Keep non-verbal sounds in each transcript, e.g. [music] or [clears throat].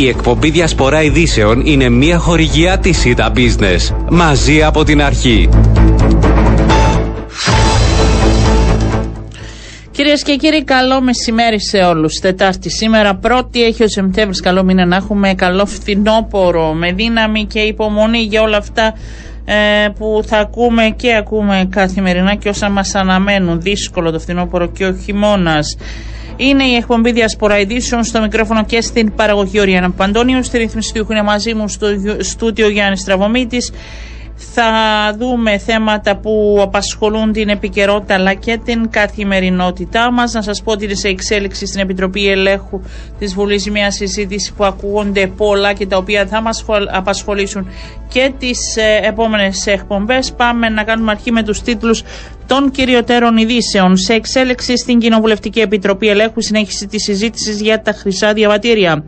Η εκπομπή Διασπορά Ειδήσεων είναι μια χορηγιά της ΣΥΤΑ Business. Μαζί από την αρχή. Κυρίες και κύριοι, καλό μεσημέρι σε όλους. Τετάρτη σήμερα, πρώτη έχει ο Σεπτέμβρης. Καλό μήνα να έχουμε. Καλό φθινόπωρο με δύναμη και υπομονή για όλα αυτά ε, που θα ακούμε και ακούμε καθημερινά και όσα μας αναμένουν. Δύσκολο το φθινόπωρο και ο χειμώνας. Είναι η εκπομπή Διασπορά Ειδήσεων στο μικρόφωνο και στην παραγωγή Οριανά Παντώνιου. Στη ρύθμιση του είναι μαζί μου στο στούτιο Γιάννης Στραβωμίτη. Θα δούμε θέματα που απασχολούν την επικαιρότητα αλλά και την καθημερινότητά μας. Να σας πω ότι είναι σε εξέλιξη στην Επιτροπή Ελέγχου της Βουλής μια συζήτηση που ακούγονται πολλά και τα οποία θα μας απασχολήσουν και τις ε, επόμενες εκπομπές. Πάμε να κάνουμε αρχή με τους τίτλους των κυριωτέρων ειδήσεων. Σε εξέλιξη στην Κοινοβουλευτική Επιτροπή Ελέγχου συνέχιση της συζήτησης για τα χρυσά διαβατήρια.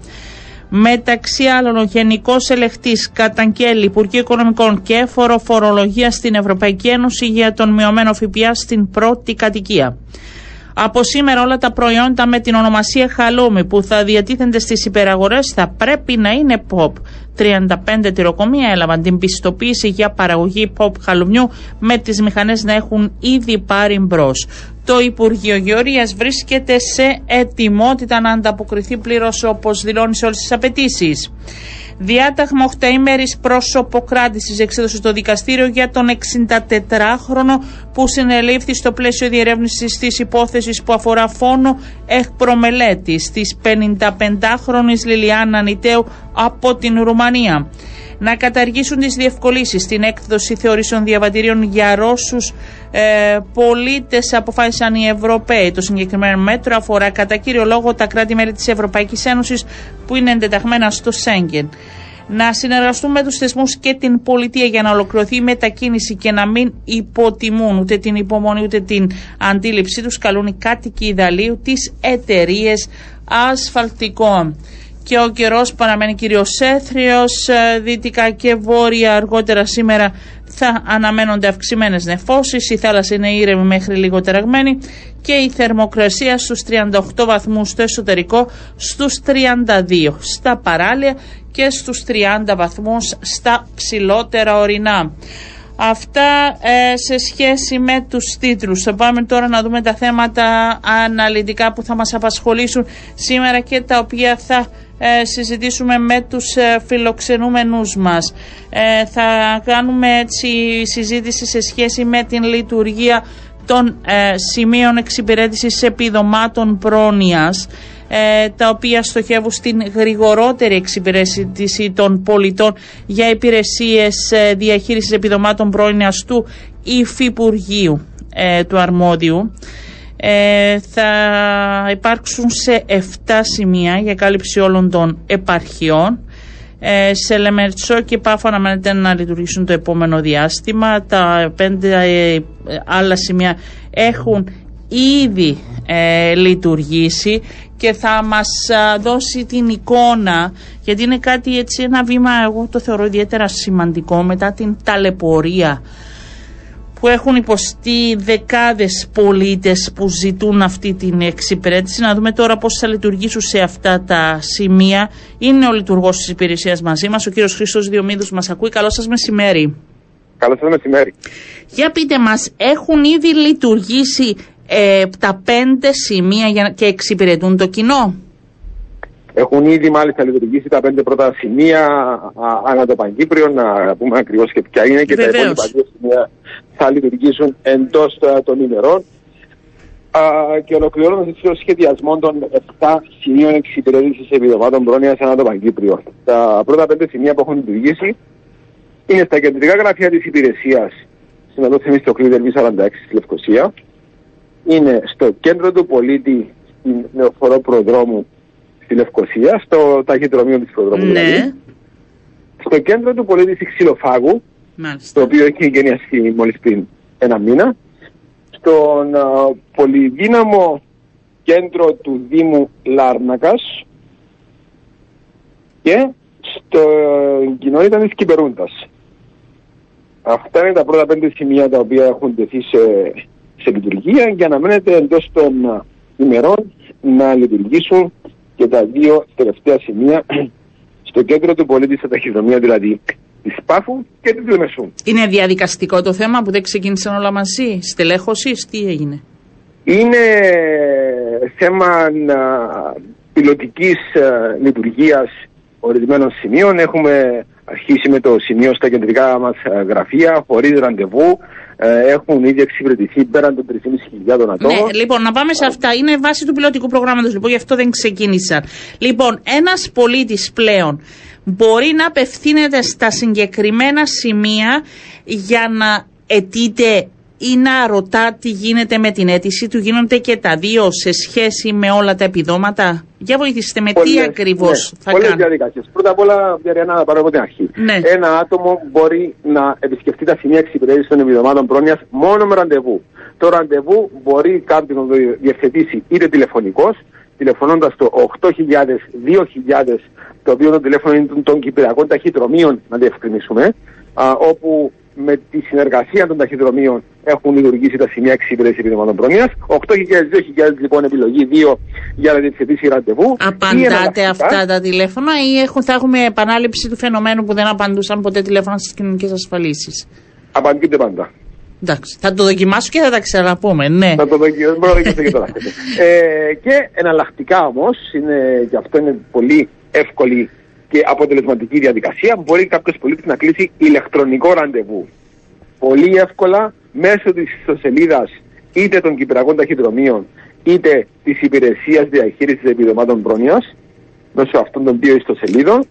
Μεταξύ άλλων, ο Γενικός Ελεχτή καταγγέλει Υπουργείο Οικονομικών και Φοροφορολογία στην Ευρωπαϊκή Ένωση για τον μειωμένο ΦΠΑ στην πρώτη κατοικία. Από σήμερα όλα τα προϊόντα με την ονομασία χαλούμι που θα διατίθενται στις υπεραγορές θα πρέπει να είναι pop. 35 τυροκομεία έλαβαν την πιστοποίηση για παραγωγή pop χαλουμιού με τις μηχανές να έχουν ήδη πάρει μπρος. Το Υπουργείο Γεωργίας βρίσκεται σε ετοιμότητα να ανταποκριθεί πλήρως όπως δηλώνει σε όλες τις απαιτήσεις. Διάταγμα 8 ημέρης πρόσωπο κράτηση εξέδωσε το δικαστήριο για τον 64χρονο που συνελήφθη στο πλαίσιο διερεύνησης της υπόθεσης που αφορά φόνο εκ προμελέτης της 55χρονη Λιλιάνα Νιτέου από την Ρουμανία να καταργήσουν τις διευκολύσεις στην έκδοση θεωρήσεων διαβατηρίων για Ρώσους ε, πολίτες αποφάσισαν οι Ευρωπαίοι. Το συγκεκριμένο μέτρο αφορά κατά κύριο λόγο τα κράτη-μέλη της Ευρωπαϊκής Ένωσης που είναι εντεταγμένα στο Σέγγεν. Να συνεργαστούν με τους θεσμούς και την πολιτεία για να ολοκληρωθεί η μετακίνηση και να μην υποτιμούν ούτε την υπομονή ούτε την αντίληψή τους καλούν οι κάτοικοι Ιδαλίου τις εταιρείες ασφαλτικών και ο καιρός παραμένει κυρίω έθριος. Ε, δυτικά και βόρεια αργότερα σήμερα θα αναμένονται αυξημένες νεφώσεις. Η θάλασσα είναι ήρεμη μέχρι λίγο τεραγμένη και η θερμοκρασία στους 38 βαθμούς στο εσωτερικό, στους 32 στα παράλια και στους 30 βαθμούς στα ψηλότερα ορεινά. Αυτά ε, σε σχέση με τους τίτλους. Θα πάμε τώρα να δούμε τα θέματα αναλυτικά που θα μας απασχολήσουν σήμερα και τα οποία θα ε, συζητήσουμε με τους ε, φιλοξενούμενους μας. Ε, θα κάνουμε έτσι συζήτηση σε σχέση με την λειτουργία των σημείων εξυπηρέτησης επιδομάτων πρόνοιας τα οποία στοχεύουν στην γρηγορότερη εξυπηρέτηση των πολιτών για υπηρεσίες διαχείρισης επιδομάτων πρόνοιας του Υφυπουργείου του Αρμόδιου ε, θα υπάρξουν σε 7 σημεία για κάλυψη όλων των επαρχιών. Ε, σε Λεμερτσό και Πάφο αναμένεται να λειτουργήσουν το επόμενο διάστημα. Τα πέντε ε, άλλα σημεία έχουν ήδη ε, λειτουργήσει και θα μας δώσει την εικόνα γιατί είναι κάτι έτσι ένα βήμα εγώ το θεωρώ ιδιαίτερα σημαντικό μετά την ταλαιπωρία που έχουν υποστεί δεκάδες πολίτες που ζητούν αυτή την εξυπηρέτηση. Να δούμε τώρα πώς θα λειτουργήσουν σε αυτά τα σημεία. Είναι ο λειτουργός της υπηρεσίας μαζί μας, ο κύριος Χρήστος Διομήδους μας ακούει. Καλό σας μεσημέρι. Καλό σας μεσημέρι. Για πείτε μας, έχουν ήδη λειτουργήσει ε, τα πέντε σημεία για, και εξυπηρετούν το κοινό. Έχουν ήδη μάλιστα λειτουργήσει τα πέντε πρώτα σημεία ανά το Παγκύπριο, να πούμε ακριβώς και ποια είναι και Βεβαίως. τα υπόλοιπα δύο σημεία θα λειτουργήσουν εντός των ημερών. Α, και ολοκληρώνοντας έτσι ο σχεδιασμός των 7 σημείων εξυπηρέτησης επιδομάτων πρόνοιας ανά το Παγκύπριο. Τα πρώτα πέντε σημεία που έχουν λειτουργήσει είναι στα κεντρικά γραφεία της υπηρεσίας στην οδό Θεμιστοκλή Δελβή 46 στη Λευκοσία. Είναι στο κέντρο του πολίτη στην Νεοφορό Προδρόμου στη Λευκοσία, στο ταχυδρομείο της Προδρόμου. Ναι, δηλαδή. Στο κέντρο του πολίτη στη Ξυλοφάγου, μάλιστα. το οποίο έχει εγκαινιαστεί μόλις πριν ένα μήνα, στον α, πολυδύναμο κέντρο του Δήμου Λάρνακας και στην κοινότητα της Κυπερούντας. Αυτά είναι τα πρώτα πέντε σημεία τα οποία έχουν τεθεί σε, σε λειτουργία και αναμένεται εντός των α, ημερών να λειτουργήσουν και τα δύο τελευταία σημεία [clears throat] στο κέντρο του πολίτη στα ταχυδρομεία δηλαδή της Πάφου και του Διονεσού. Είναι διαδικαστικό το θέμα που δεν ξεκίνησαν όλα μαζί, στελέχωσης, τι έγινε; Είναι θέμα πιλωτικής λειτουργίας ορισμένων σημείων. Έχουμε αρχίσει με το σημείο στα κεντρικά μας γραφεία, χωρίς ραντεβού. Ε, έχουν ήδη εξυπηρετηθεί πέραν των 3.500 ατόμων. Ναι, λοιπόν, να πάμε σε αυτά. Είναι βάση του πιλωτικού προγράμματος, λοιπόν, γι' αυτό δεν ξεκίνησαν. Λοιπόν, ένας πολίτης πλέον μπορεί να απευθύνεται στα συγκεκριμένα σημεία για να αιτείται ή να ρωτά τι γίνεται με την αίτηση του, γίνονται και τα δύο σε σχέση με όλα τα επιδόματα. Για βοηθήστε με τι ακριβώ ναι, θα πολλές κάνουν. διαδικασίες. Πρώτα απ' όλα, Διαριανά, να πάρω από την αρχή. Ναι. Ένα άτομο μπορεί να επισκεφτεί τα σημεία εξυπηρέτησης των επιδομάτων πρόνοιας μόνο με ραντεβού. Το ραντεβού μπορεί κάποιο να το διευθετήσει είτε τηλεφωνικός, τηλεφωνώντας το 8.000, 2.000, το οποίο το τηλέφωνο είναι των Κυπριακών Ταχυτρομείων, να διευκρινίσουμε, α, όπου με τη συνεργασία των ταχυδρομείων έχουν λειτουργήσει τα σημεία εξυπηρέτησης επιδομάτων πρόνοια. 8.000-2.000 λοιπόν επιλογή, 2 για να διευθετήσει ραντεβού. Απαντάτε αυτά τα τηλέφωνα ή έχουν, θα έχουμε επανάληψη του φαινομένου που δεν απαντούσαν ποτέ τηλέφωνα στις κοινωνικές ασφαλίσεις. Απαντείτε πάντα. Εντάξει, θα το δοκιμάσω και θα τα ξαναπούμε, ναι. Θα το δοκιμάσω και τώρα. ε, και εναλλακτικά όμως, και αυτό είναι πολύ εύκολη και αποτελεσματική διαδικασία, μπορεί κάποιος πολίτης να κλείσει ηλεκτρονικό ραντεβού. Πολύ εύκολα μέσω της ιστοσελίδας είτε των Κυπριακών Ταχυδρομείων είτε της υπηρεσίας διαχείρισης επιδομάτων πρόνοιας, μέσω αυτών των δύο ιστοσελίδων,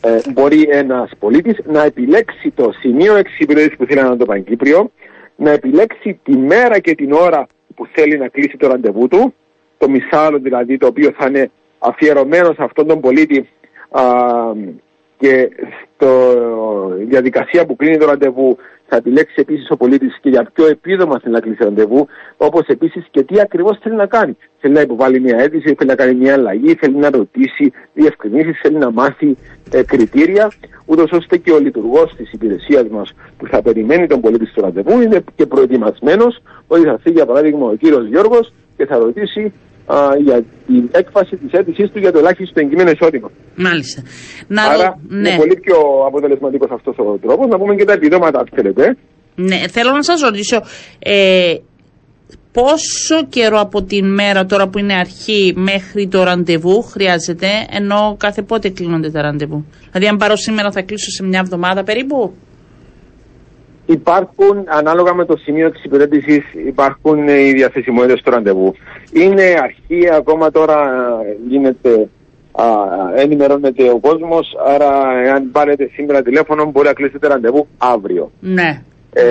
ε, μπορεί ένας πολίτης να επιλέξει το σημείο εξυπηρέτησης που θέλει να το Παγκύπριο, να επιλέξει τη μέρα και την ώρα που θέλει να κλείσει το ραντεβού του, το μισάλο δηλαδή το οποίο θα είναι αφιερωμένο σε αυτόν τον πολίτη και στο διαδικασία που κλείνει το ραντεβού θα επιλέξει επίσης ο πολίτης και για ποιο επίδομα θέλει να κλείσει ραντεβού, όπως επίσης και τι ακριβώς θέλει να κάνει. Θέλει να υποβάλει μια αίτηση, θέλει να κάνει μια αλλαγή, θέλει να ρωτήσει διευκρινήσεις, θέλει να μάθει ε, κριτήρια, ούτως ώστε και ο λειτουργός της υπηρεσίας μας που θα περιμένει τον πολίτη στο ραντεβού είναι και προετοιμασμένος ότι θα φύγει για παράδειγμα ο κύριος Γιώργος και θα ρωτήσει α, για την έκφαση της αίτησής του για το ελάχιστο εγκυμένο εισόδημα. Μάλιστα. Να Άρα ναι. είναι πολύ πιο αποτελεσματικός αυτός ο τρόπος. Να πούμε και τα επιδόματα, αν θέλετε. Ναι, θέλω να σας ρωτήσω. Ε, πόσο καιρό από την μέρα τώρα που είναι αρχή μέχρι το ραντεβού χρειάζεται, ενώ κάθε πότε κλείνονται τα ραντεβού; Δηλαδή, αν πάρω σήμερα θα κλείσω σε μια εβδομάδα περίπου; Υπάρχουν, ανάλογα με το σημείο εξυπηρέτηση, υπάρχουν οι διαθεσιμότητες του ραντεβού. Είναι αρχή, ακόμα τώρα γίνεται, α, ενημερώνεται ο κόσμος. Άρα, αν πάρετε σήμερα τηλέφωνο, μπορεί να κλείσετε ραντεβού αύριο. Ναι. Ε,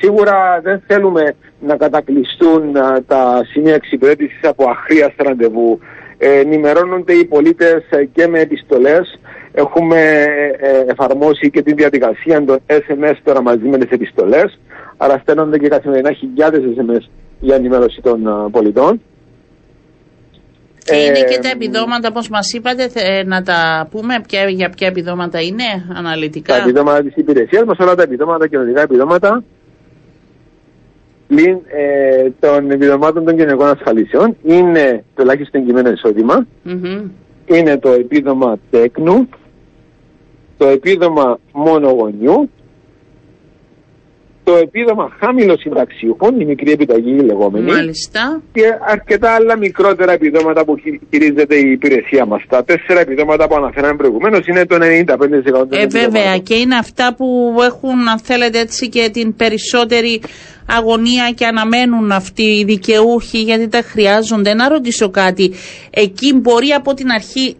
σίγουρα δεν θέλουμε να κατακλειστούν τα σημεία εξυπηρέτηση από αχρίαστα ραντεβού. Ε, ενημερώνονται οι πολίτες και με επιστολές Έχουμε ε, εφαρμόσει και την διαδικασία των SMS τώρα μαζί με τις επιστολές. Άρα στέλνονται και καθημερινά χιλιάδες SMS για ενημέρωση των uh, πολιτών. Και είναι και τα επιδόματα, όπως μας είπατε, να τα πούμε ποια, για ποια επιδόματα είναι αναλυτικά; Τα επιδόματα της υπηρεσίας μας, όλα τα επιδόματα, κοινωνικά επιδόματα, πλην ε, των επιδομάτων των κοινωνικών ασφαλίσεων, είναι το ελάχιστο εγκυμένο εισόδημα, mm-hmm. είναι το επίδομα τέκνου, το επίδομα μονογονιού, το επίδομα χάμηλο συνταξιούχων, η μικρή επιταγή λεγόμενη, Μάλιστα. και αρκετά άλλα μικρότερα επιδόματα που χειρίζεται η υπηρεσία μας. Τα τέσσερα επιδόματα που αναφέραμε προηγουμένως είναι το 95%. Ε, βέβαια, και είναι αυτά που έχουν, αν θέλετε έτσι, και την περισσότερη αγωνία και αναμένουν αυτοί οι δικαιούχοι γιατί τα χρειάζονται. Να ρωτήσω κάτι. Εκεί μπορεί από την αρχή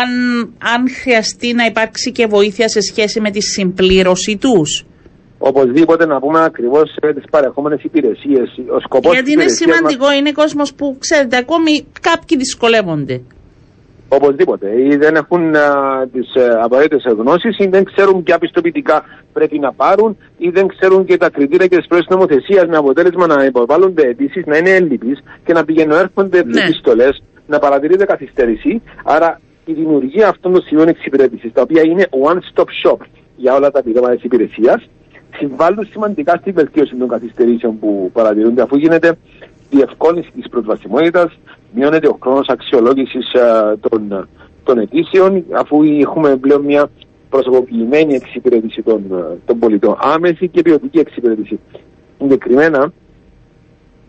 αν, αν χρειαστεί να υπάρξει και βοήθεια σε σχέση με τη συμπλήρωση τους. Οπωσδήποτε να πούμε ακριβώς τις παρεχόμενες υπηρεσίες. Γιατί είναι σημαντικό, μας... είναι κόσμος που ξέρετε, ακόμη κάποιοι δυσκολεύονται. Οπωσδήποτε. Ή δεν έχουν τις απαραίτητες γνώσει, ή δεν ξέρουν ποια πιστοποιητικά πρέπει να πάρουν, ή δεν ξέρουν και τα κριτήρια και τις πρώτε νομοθεσίας με αποτέλεσμα να υποβάλλονται αιτήσεις, να είναι έλλειπει και να πηγαίνουν έρχονται ναι. επιστολές, να παρατηρείται καθυστέρηση. Άρα η δημιουργία αυτών των σημείων εξυπηρέτησης, τα οποία είναι one-stop shop για όλα τα επιδόματα της υπηρεσίας, συμβάλλουν σημαντικά στην βελτίωση των καθυστερήσεων που παρατηρούνται, αφού γίνεται διευκόλυνση της προσβασιμότητας, μειώνεται ο χρόνος αξιολόγησης ε, των, των αιτήσεων, αφού έχουμε πλέον μια προσωποποιημένη εξυπηρέτηση των, ε, των πολιτών, άμεση και ποιοτική εξυπηρέτηση. Συγκεκριμένα,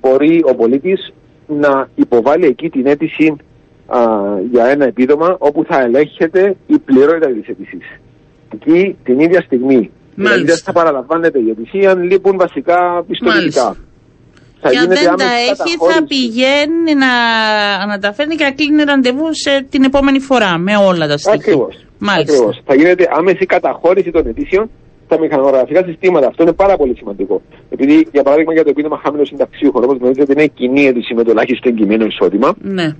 μπορεί ο πολίτης να υποβάλει εκεί την αίτηση α, για ένα επίδομα όπου θα ελέγχεται η πληρότητα της αίτησης. Εκεί την ίδια στιγμή. Δηλαδή δεν θα παραλαμβάνεται η αίτηση αν λείπουν βασικά πιστοποιητικά. Θα και αν δεν τα έχει θα πηγαίνει να αναταφέρει και να κλείνει ραντεβού σε την επόμενη φορά με όλα τα στοιχεία. Ακριβώς. Ακριβώς. Θα γίνεται άμεση καταχώρηση των αιτήσεων στα μηχανογραφικά συστήματα. Αυτό είναι πάρα πολύ σημαντικό. Επειδή, για παράδειγμα, για το επίδομα χαμηλό συνταξίου, όπως γνωρίζετε, είναι κοινή αίτηση με το ελάχιστο εγκυμένο εισόδημα. Ναι.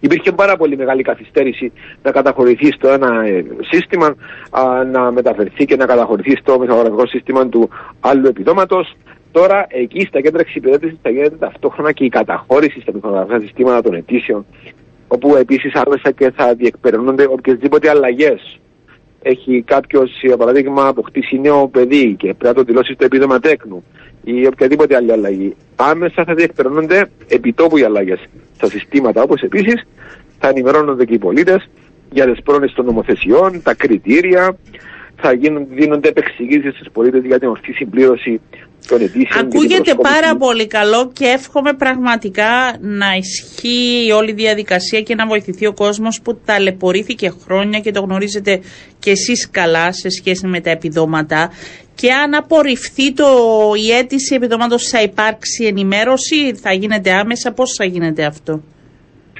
Υπήρχε πάρα πολύ μεγάλη καθυστέρηση να καταχωρηθεί στο ένα ε, σύστημα, α, να μεταφερθεί και να καταχωρηθεί στο μηχανογραφικό σύστημα του άλλου επιδόματος. Τώρα εκεί στα κέντρα εξυπηρέτησης θα γίνεται ταυτόχρονα και η καταχώρηση στα μηχανογραφικά συστήματα των αιτήσεων, όπου επίσης άμεσα και θα διεκπεραιώνονται οποιασδήποτε αλλαγές. Έχει κάποιος, για παράδειγμα, αποκτήσει νέο παιδί και πρέπει να το δηλώσει στο επίδομα τέκνου ή οποιαδήποτε άλλη αλλαγή. Άμεσα θα διεκπεραιώνονται επιτόπου οι αλλαγές στα συστήματα, όπως επίσης θα ενημερώνονται και οι πολίτες για τις πρόνοιες των νομοθεσιών, τα κριτήρια, θα γίνουν, δίνονται επεξηγήσεις στους πολίτες για την ορθή συμπλήρωση των αιτήσεων. Ακούγεται πάρα πολύ καλό και εύχομαι πραγματικά να ισχύει όλη η διαδικασία και να βοηθηθεί ο κόσμος που ταλαιπωρήθηκε χρόνια και το γνωρίζετε και εσείς καλά σε σχέση με τα επιδόματα. Και αν απορριφθεί το, η αίτηση επιδόματος θα υπάρξει ενημέρωση, θα γίνεται άμεσα, πώς θα γίνεται αυτό;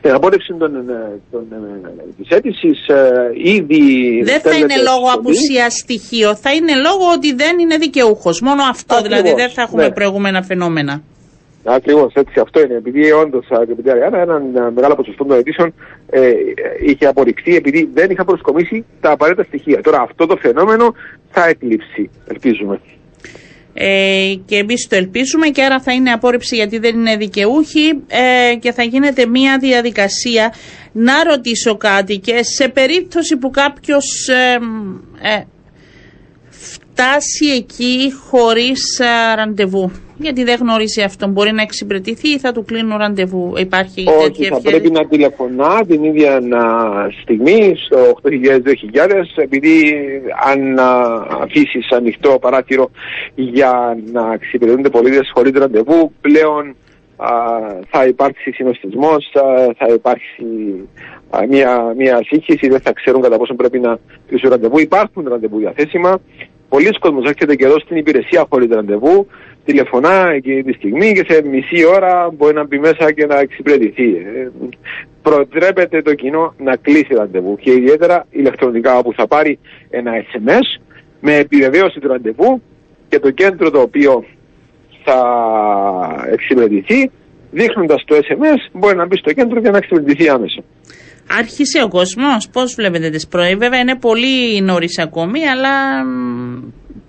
Στην απόρριψη των, ε, των, ε, της αίτησης ε, ήδη... Δεν θα είναι λόγω απουσίας στοιχείο, θα είναι λόγω ότι δεν είναι δικαιούχος. Μόνο αυτό, Ακριβώς, δηλαδή δεν θα έχουμε ναι. προηγούμενα φαινόμενα. Ακριβώς έτσι αυτό είναι. Επειδή όντως αγαπητή Αριάννα, ένα μεγάλο ποσοστό των αιτήσεων ε, είχε απορριφθεί επειδή δεν είχα προσκομίσει τα απαραίτητα στοιχεία. Τώρα αυτό το φαινόμενο θα εκλείψει, ελπίζουμε. Ε, και εμείς το ελπίζουμε και άρα θα είναι απόρριψη γιατί δεν είναι δικαιούχοι ε, και θα γίνεται μια διαδικασία. Να ρωτήσω κάτι και σε περίπτωση που κάποιος ε, ε φτάσει εκεί χωρίς ραντεβού γιατί δεν γνωρίζει αυτό. Μπορεί να εξυπηρετηθεί ή θα του κλείνουν ραντεβού. Υπάρχει Όχι, τέτοια θα πρέπει να τηλεφωνά την ίδια στιγμή στο 8.000-2.000 επειδή αν αφήσει ανοιχτό παράθυρο για να εξυπηρετούνται πολίτες χωρίς ραντεβού, πλέον θα υπάρξει συνοστισμός, θα υπάρξει μια, μια σύγχυση, δεν θα ξέρουν κατά πόσο πρέπει να κλείσουν ραντεβού. Υπάρχουν ραντεβού διαθέσιμα. Πολλοί κόσμοι έρχεται και εδώ στην υπηρεσία χωρίς ραντεβού τηλεφωνά εκείνη τη στιγμή και σε μισή ώρα μπορεί να μπει μέσα και να εξυπηρετηθεί. Ε, προτρέπεται το κοινό να κλείσει ραντεβού και ιδιαίτερα ηλεκτρονικά όπου θα πάρει ένα SMS με επιβεβαίωση του ραντεβού και το κέντρο το οποίο θα εξυπηρετηθεί δείχνοντας το SMS μπορεί να μπει στο κέντρο και να εξυπηρετηθεί άμεσα. Άρχισε ο κόσμος, πώς βλέπετε τις πρωί, βέβαια είναι πολύ νωρίς ακόμη, αλλά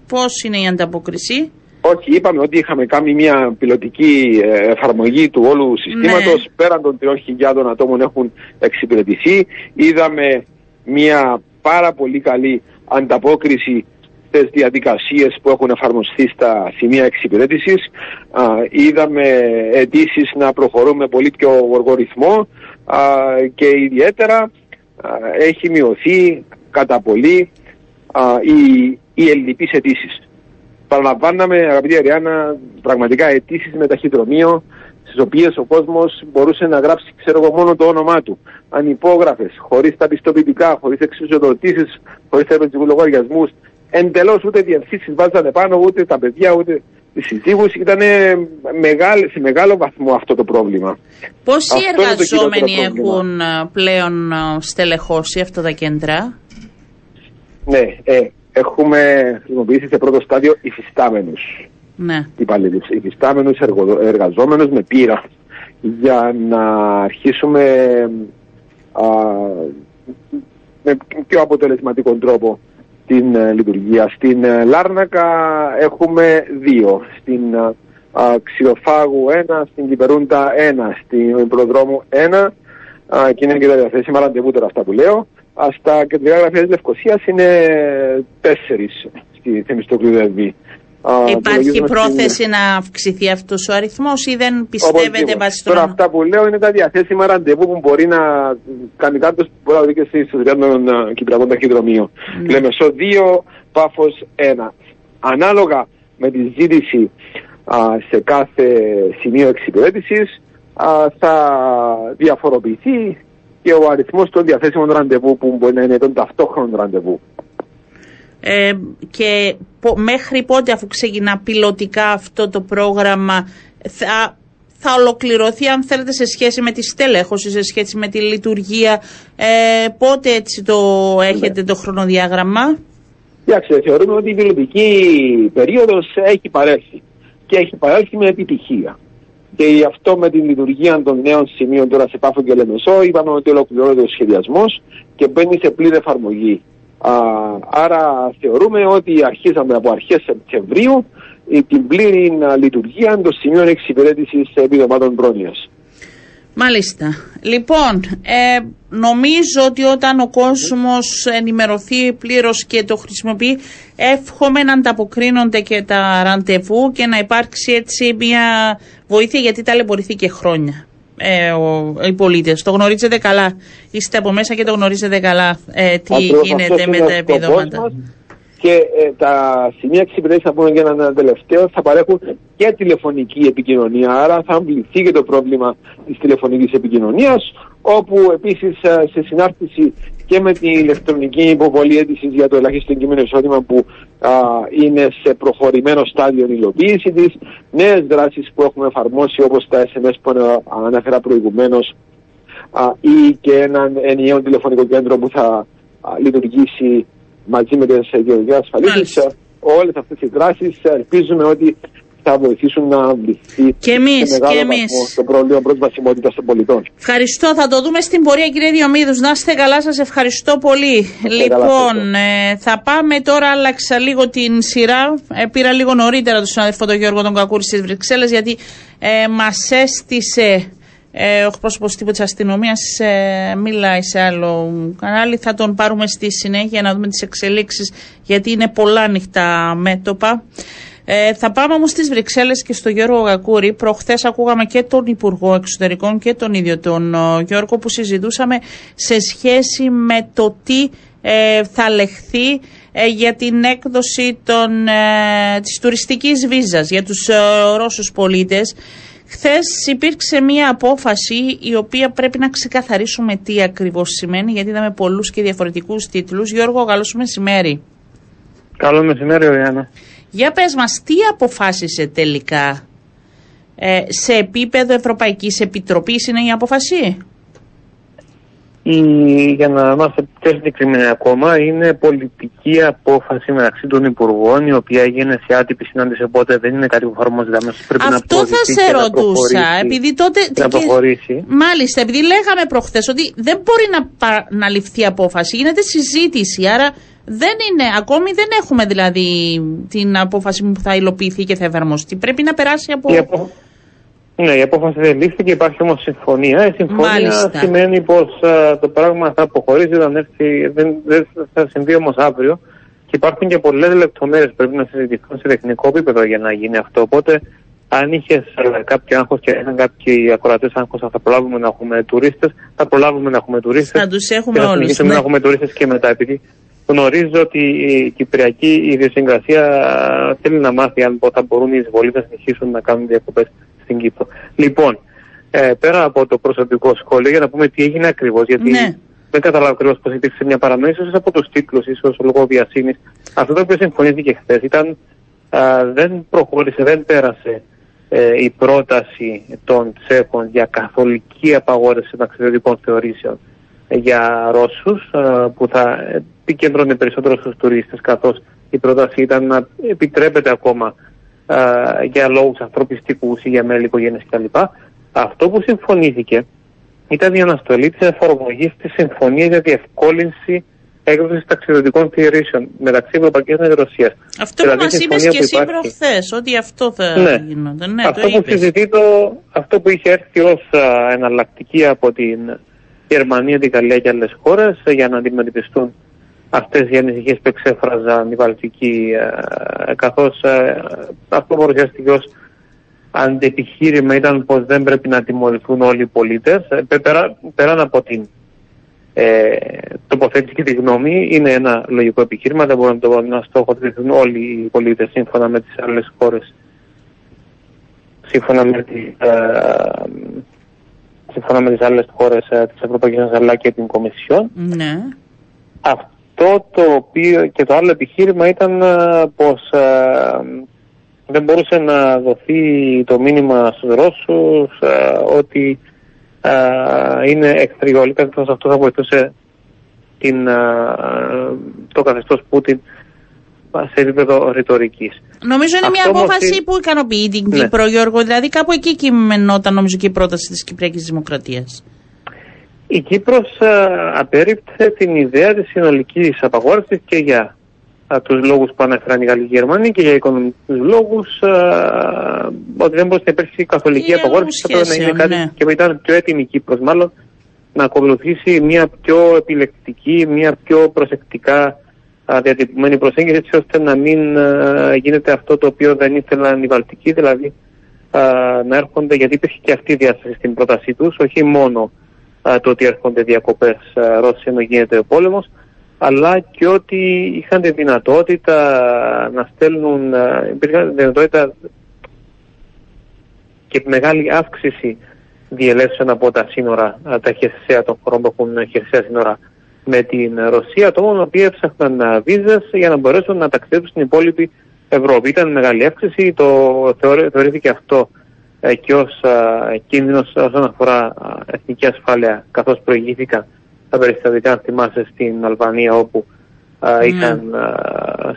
πώς είναι η ανταπόκριση; Όχι, είπαμε ότι είχαμε κάνει μια πιλωτική ε, εφαρμογή του όλου συστήματος. Ναι. Πέραν των 3.000 ατόμων έχουν εξυπηρετηθεί. Είδαμε μια πάρα πολύ καλή ανταπόκριση στις διαδικασίες που έχουν εφαρμοστεί στα σημεία εξυπηρέτησης. είδαμε αιτήσεις να προχωρούμε πολύ πιο γοργό ρυθμό και ιδιαίτερα έχει μειωθεί κατά πολύ οι, οι ελληνικές αιτήσεις παραλαμβάναμε, αγαπητή Αριάννα, πραγματικά αιτήσεις με ταχυδρομείο, στις οποίες ο κόσμος μπορούσε να γράψει, ξέρω εγώ, μόνο το όνομά του. Ανυπόγραφες, χωρίς τα πιστοποιητικά, χωρίς εξουσιοδοτήσεις, χωρίς τα λογαριασμούς. Εντελώς ούτε διευθύνσεις βάζανε πάνω, ούτε τα παιδιά, ούτε οι συζύγου. Ήταν σε μεγάλο βαθμό αυτό το πρόβλημα. Πόσοι εργαζόμενοι έχουν ε, πλέον ε, στελεχώσει αυτά τα κέντρα; Ναι, ε, έχουμε χρησιμοποιήσει σε πρώτο στάδιο υφιστάμενους ναι. υπαλλήλους, υφιστάμενους εργαζόμενους με πείρα για να αρχίσουμε α, με πιο αποτελεσματικό τρόπο την ε, λειτουργία. Στην ε, Λάρνακα έχουμε δύο. Στην α, Ξηροφάγου ένα, στην Κυπερούντα ένα, στην Προδρόμου ένα και είναι και τα διαθέσιμα ραντεβού τώρα αυτά που λέω. Στα κεντρικά γραφεία της Λευκοσίας είναι τέσσερις στη Θεμιστοκλή Υπάρχει πρόθεση να αυξηθεί αυτός ο αριθμός ή δεν πιστεύετε βάσει Τώρα αυτά που λέω είναι τα διαθέσιμα ραντεβού που μπορεί να κάνει κάποιος που μπορεί να δει και στη ιστορία των Κυπριακών Ταχυδρομείων. Mm. Λέμε στο 2, πάφος 1. Ανάλογα με τη ζήτηση α, σε κάθε σημείο εξυπηρέτησης θα διαφοροποιηθεί και ο αριθμός των διαθέσιμων ραντεβού που μπορεί να είναι των ταυτόχρονων ραντεβού. Ε, και μέχρι πότε αφού ξεκινά πιλωτικά αυτό το πρόγραμμα θα, θα ολοκληρωθεί αν θέλετε σε σχέση με τη στέλεχωση, σε σχέση με τη λειτουργία. Ε, πότε έτσι το έχετε το χρονοδιάγραμμα; Κοιτάξτε, θεωρούμε ότι η πιλωτική περίοδος έχει παρέλθει και έχει παρέλθει με επιτυχία. Και γι' αυτό με την λειτουργία των νέων σημείων τώρα σε Πάφο και Λεμεσό είπαμε ότι ολοκληρώνεται ο σχεδιασμός και μπαίνει σε πλήρη εφαρμογή άρα θεωρούμε ότι αρχίσαμε από αρχές Σεπτεμβρίου την πλήρη λειτουργία των σημείων εξυπηρέτησης επιδομάτων πρόνοιας. Μάλιστα. Λοιπόν, ε, νομίζω ότι όταν ο κόσμος ενημερωθεί πλήρως και το χρησιμοποιεί, εύχομαι να ανταποκρίνονται και τα ραντεβού και να υπάρξει έτσι μια βοήθεια γιατί ταλαιπωρηθεί και χρόνια ε, ο, οι πολίτες. Το γνωρίζετε καλά. Είστε από μέσα και το γνωρίζετε καλά ε, τι γίνεται με τα επιδόματα. Και ε, τα σημεία εξυπηρέτησης, θα πούμε για ένα τελευταίο, θα παρέχουν και τηλεφωνική επικοινωνία. Άρα θα αμβληθεί και το πρόβλημα της τηλεφωνικής επικοινωνίας, όπου επίσης ε, σε συνάρτηση και με την ηλεκτρονική υποβολή αίτησης για το ελάχιστο κείμενο εισόδημα που α, είναι σε προχωρημένο στάδιο υλοποίησης της, νέες δράσεις που έχουμε εφαρμόσει όπως τα SMS που ανέφερα προηγουμένως ή και έναν ενιαίο τηλεφωνικό κέντρο που θα λειτουργήσει μαζί με τι γεωργίε ασφαλίσει. Όλες αυτές οι δράσεις ελπίζουμε ότι θα βοηθήσουν να λυθεί και εμείς, και εμείς. το πρόβλημα προσβασιμότητας των πολιτών. Ευχαριστώ. Θα το δούμε στην πορεία κύριε Διομήδου. Να είστε καλά, σας ευχαριστώ πολύ. λοιπόν, ε, θα πάμε τώρα, άλλαξα λίγο την σειρά. Ε, πήρα λίγο νωρίτερα τον συναδελφό τον Γιώργο τον Κακούρη στις Βρυξέλλες, γιατί ε, μας έστησε ε, ο πρόσωπο τύπου της αστυνομίας ε, μιλάει σε άλλο κανάλι. Θα τον πάρουμε στη συνέχεια να δούμε τις εξελίξεις, γιατί είναι πολλά ανοιχτά μέτωπα. Ε, θα πάμε όμως στις Βρυξέλλες και στο Γιώργο Γακούρη. Προχθές ακούγαμε και τον Υπουργό Εξωτερικών και τον ίδιο τον Γιώργο που συζητούσαμε σε σχέση με το τι ε, θα λεχθεί ε, για την έκδοση των, ε, της τουριστικής βίζας για τους Ρώσους πολίτες. Χθες υπήρξε μία απόφαση η οποία πρέπει να ξεκαθαρίσουμε τι ακριβώς σημαίνει γιατί είδαμε πολλούς και διαφορετικούς τίτλους. Γιώργο, καλό μεσημέρι. Καλό μεσημέρι, Ιωάννα. Για πες μας, τι αποφάσισε τελικά ε, σε επίπεδο Ευρωπαϊκής Επιτροπής είναι η απόφαση; Η, για να είμαστε πιο συγκεκριμένοι ακόμα, είναι πολιτική απόφαση μεταξύ των Υπουργών, η οποία έγινε σε άτυπη συνάντηση, οπότε δεν είναι κάτι που εφαρμόζεται αμέσως. Αυτό να θα σε ρωτούσα, επειδή τότε. Να προχωρήσει. Μάλιστα, επειδή λέγαμε προχθές ότι δεν μπορεί να, να ληφθεί απόφαση, γίνεται συζήτηση. Άρα δεν είναι, ακόμη δεν έχουμε δηλαδή την απόφαση που θα υλοποιηθεί και θα εφαρμοστεί. Πρέπει να περάσει από. Η απο... Ναι, η απόφαση δεν λήφθηκε, υπάρχει όμως συμφωνία. Η συμφωνία Μάλιστα. σημαίνει πως το πράγμα θα αποχωρήσει, δεν, έρθει, δεν, δεν θα συμβεί όμως αύριο. Και υπάρχουν και πολλές λεπτομέρειες που πρέπει να συζητηθούν σε τεχνικό επίπεδο για να γίνει αυτό. Οπότε, αν είχε κάποιο άγχος και είχαν κάποιοι ακροατές άγχος, θα προλάβουμε να έχουμε τουρίστες, θα προλάβουμε να έχουμε τουρίστες. Θα τους έχουμε όλους. Θα ναι. να έχουμε τουρίστες και μετά. Επειδή γνωρίζω ότι η κυπριακή ιδιοσυγκρασία θέλει να μάθει αν θα μπορούν οι εισβολοί να συνεχίσουν να κάνουν διακοπές στην Κύπρο. Λοιπόν, ε, πέρα από το προσωπικό σχόλιο, για να πούμε τι έγινε ακριβώς, γιατί ναι. δεν καταλάβω ακριβώς πώς υπήρξε μια παρανόηση, ίσως από τους τίτλους, ίσως λόγω βιασύνης. Αυτό το οποίο συμφωνήθηκε χθες ήταν α, δεν προχώρησε, δεν πέρασε ε, η πρόταση των Τσέχων για καθολική απαγόρευση ταξιδιωτικών θεωρήσεων για Ρώσους που θα επικεντρώνει περισσότερο στους τουρίστες καθώς η πρόταση ήταν να επιτρέπεται ακόμα για λόγους ανθρωπιστικούς ή για μέλη οικογένειας κτλ. Αυτό που συμφωνήθηκε ήταν η αναστολή της εφαρμογής της συμφωνίας για διευκόλυνση έκδοσης ταξιδιωτικών θεωρήσεων μεταξύ Ευρωπαϊκής Ένωση και Ρωσίας. Αυτό δηλαδή, που μα είπες και εσύ προχθές, ότι αυτό θα ναι. γινόταν. Ναι, αυτό, που συζητεί το, αυτό που είχε έρθει ως εναλλακτική από την Γερμανία, την Γαλλία και άλλες χώρες για να αντιμετωπιστούν αυτές οι ανησυχίες που εξέφραζαν οι Βαλτικοί ε, καθώς ε, αυτό παρουσιάστηκε ως αντεπιχείρημα ήταν πως δεν πρέπει να τιμωρηθούν όλοι οι πολίτες. Ε, πέρα, πέραν από την ε, τοποθέτηση και τη γνώμη είναι ένα λογικό επιχείρημα δεν μπορούν να, το, να στοχοθετηθούν όλοι οι πολίτες σύμφωνα με τις άλλες χώρες. Σύμφωνα με, τις, ε, σύμφωνα με τις άλλες χώρες ε, της Ευρωπαϊκής Ένωσης αλλά και την Κομισιόν Ναι. αυτό το οποίο και το άλλο επιχείρημα ήταν ε, πως ε, δεν μπορούσε να δοθεί το μήνυμα στους Ρώσους ε, ότι ε, είναι εχθροί όλοι, καθώς αυτός θα βοηθούσε την, ε, το καθεστώς Πούτιν σε επίπεδο ρητορικής. Νομίζω είναι μια Αυτό όμως απόφαση είναι- που ικανοποιεί την Ναι. Κύπρο, Γιώργο. Δηλαδή κάπου εκεί κειμενόταν νομίζω και η πρόταση της Κυπριακής Δημοκρατίας. Η Κύπρος ε, απέρριψε την ιδέα της συνολικής απαγόρευσης και για ε, τους λόγους που ανέφεραν οι Γαλλικοί Γερμανοί και για οικονομικούς λόγους ε, ότι δεν μπορούσε να υπάρξει καθολική Και για απαγόρευση θα λόγους πρέπει να είναι σχέσεων, κάτι ναι. και ήταν πιο έτοιμη η Κύπρος μάλλον να ακολουθήσει μια πιο επιλεκτική, μια πιο προσεκτικά α, διατυπωμένη προσέγγιση έτσι ώστε να μην α, γίνεται αυτό το οποίο δεν ήθελαν οι Βαλτικοί, δηλαδή α, να έρχονται, γιατί υπήρχε και αυτή η διάσταση στην πρότασή τους, όχι μόνο α, το ότι έρχονται διακοπές α, Ρώσοι ενώ γίνεται ο πόλεμος, αλλά και ότι είχαν τη δυνατότητα να στέλνουν, α, υπήρχαν τη δυνατότητα και μεγάλη αύξηση διελεύσεων από τα σύνορα, α, τα χερσαία των χωρών που έχουν χερσαία σύνορα με την Ρωσία, ατόμων οι οποίοι έψαχναν βίζες για να μπορέσουν να ταξιδέψουν στην υπόλοιπη Ευρώπη. Ήταν μεγάλη αύξηση, το θεωρεί- θεωρήθηκε αυτό ε, και ως κίνδυνος όσον αφορά α, εθνική ασφάλεια, καθώς προηγήθηκαν τα περιστατικά, αν θυμάσαι, στην Αλβανία, όπου α, Ναι. είχαν α,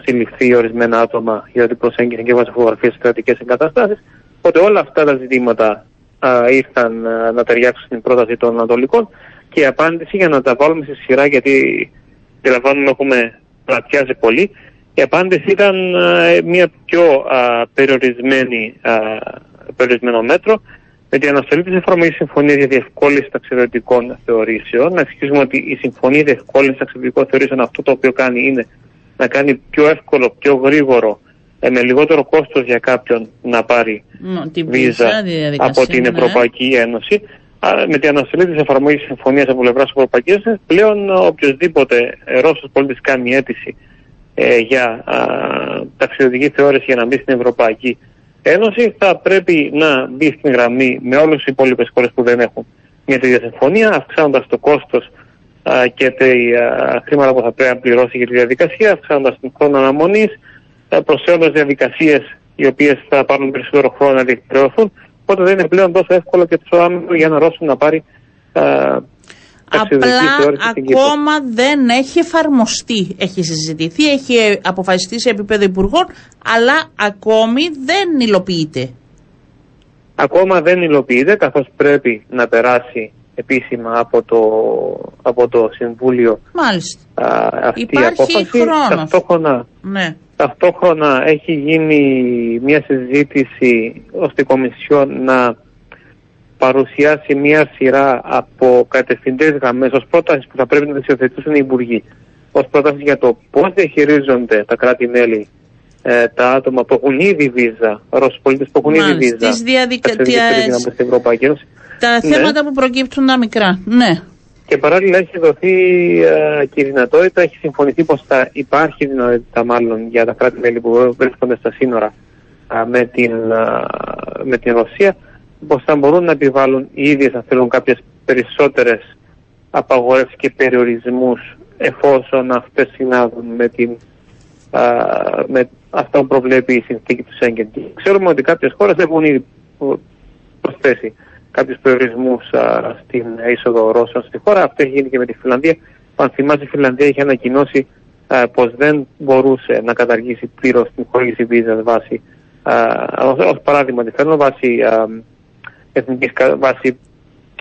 συλληφθεί ορισμένα άτομα γιατί προσέγγισαν και έβαζαν φωτογραφίες σε κρατικές εγκαταστάσεις. Οπότε όλα αυτά τα ζητήματα α, ήρθαν α, να ταιριάξουν στην πρόταση των Ανατολικών και η απάντηση για να τα βάλουμε σε σειρά γιατί αντιλαμβάνουμε έχουμε πλατιάσει πολύ η απάντηση ήταν α, μια πιο α, περιορισμένη α, περιορισμένο μέτρο με την αναστολή της εφαρμογής συμφωνίας για διευκόλυνση ταξιδιωτικών θεωρήσεων. Να εξηγήσουμε ότι η συμφωνία διευκόλυνση ταξιδιωτικών θεωρήσεων αυτό το οποίο κάνει είναι να κάνει πιο εύκολο, πιο γρήγορο, ε, με λιγότερο κόστος για κάποιον να πάρει Μ, Την βίζα βίζα, τη διαδικασίας, από την ναι. Ευρωπαϊκή Ένωση. Α, Με την αναστολή της εφαρμογής συμφωνίας από πλευράς της Ευρωπαϊκής Ένωσης, πλέον οποιοδήποτε Ρώσος πολίτης κάνει αίτηση ε, για α, ταξιδιωτική θεώρηση για να μπει στην Ευρωπαϊκή Ένωση, θα πρέπει να μπει στην γραμμή με όλε τι υπόλοιπες χώρες που δεν έχουν μια τέτοια συμφωνία, αυξάνοντας το κόστος και τα α, χρήματα που θα πρέπει να πληρώσει για τη διαδικασία, αυξάνοντας τον χρόνο αναμονής, προσφέροντας διαδικασίες οι οποίες θα πάρουν περισσότερο χρόνο να διεκπαιρεωθούν. Οπότε δεν είναι πλέον τόσο εύκολο και τόσο άμεσο για ένα Ρώσο να πάρει α, ταξιδιωτική Απλά θεώρηση στην Κύπρο. ακόμα δεν έχει εφαρμοστεί. Έχει συζητηθεί, έχει ε, αποφασιστεί σε επίπεδο υπουργών, αλλά ακόμη δεν υλοποιείται. Ακόμα δεν υλοποιείται καθώς πρέπει να περάσει επίσημα από το, από το Συμβούλιο Μάλιστα. α, αυτή Υπάρχει η απόφαση. χρόνος. Ταυτόχρονα, Ναι. Ταυτόχρονα έχει γίνει μια συζήτηση ώστε η Κομισιόν να παρουσιάσει μια σειρά από κατευθυντές γραμμές ως πρότασης που θα πρέπει να τις υιοθετήσουν οι Υπουργοί. Ως πρόταση για το πώς διαχειρίζονται τα κράτη-μέλη ε, τα άτομα που έχουν ήδη βίζα, Ρώσους πολίτες που έχουν ήδη Μάλιστα. βίζα, Τις διαδικα- ταξιδιωτικές τις- για να μπουν στην Ευρωπαϊκή Ένωση. Τα Ναι. θέματα που προκύπτουν τα μικρά. Ναι. Και παράλληλα έχει δοθεί ε, και η δυνατότητα, έχει συμφωνηθεί πως θα υπάρχει δυνατότητα μάλλον για τα κράτη-μέλη που βρίσκονται στα σύνορα α, με, την, α, με την Ρωσία, πως θα μπορούν να επιβάλλουν οι ίδιες αν θέλουν κάποιες περισσότερες απαγορεύσεις και περιορισμούς εφόσον αυτές συνάδουν με, την, α, με αυτά που προβλέπει η συνθήκη του Σέγγεν. Και Ξέρουμε ότι κάποιες χώρες έχουν ήδη προσθέσει κάποιους περιορισμούς στην είσοδο Ρώσων στη χώρα. Αυτό έχει γίνει και με τη Φιλανδία. Αν θυμάσαι, η Φιλανδία είχε ανακοινώσει πως δεν μπορούσε να καταργήσει πλήρως την χορήγηση βίζας βάσει, ως παράδειγμα τη φέρνω, βάσει εθνικής βάση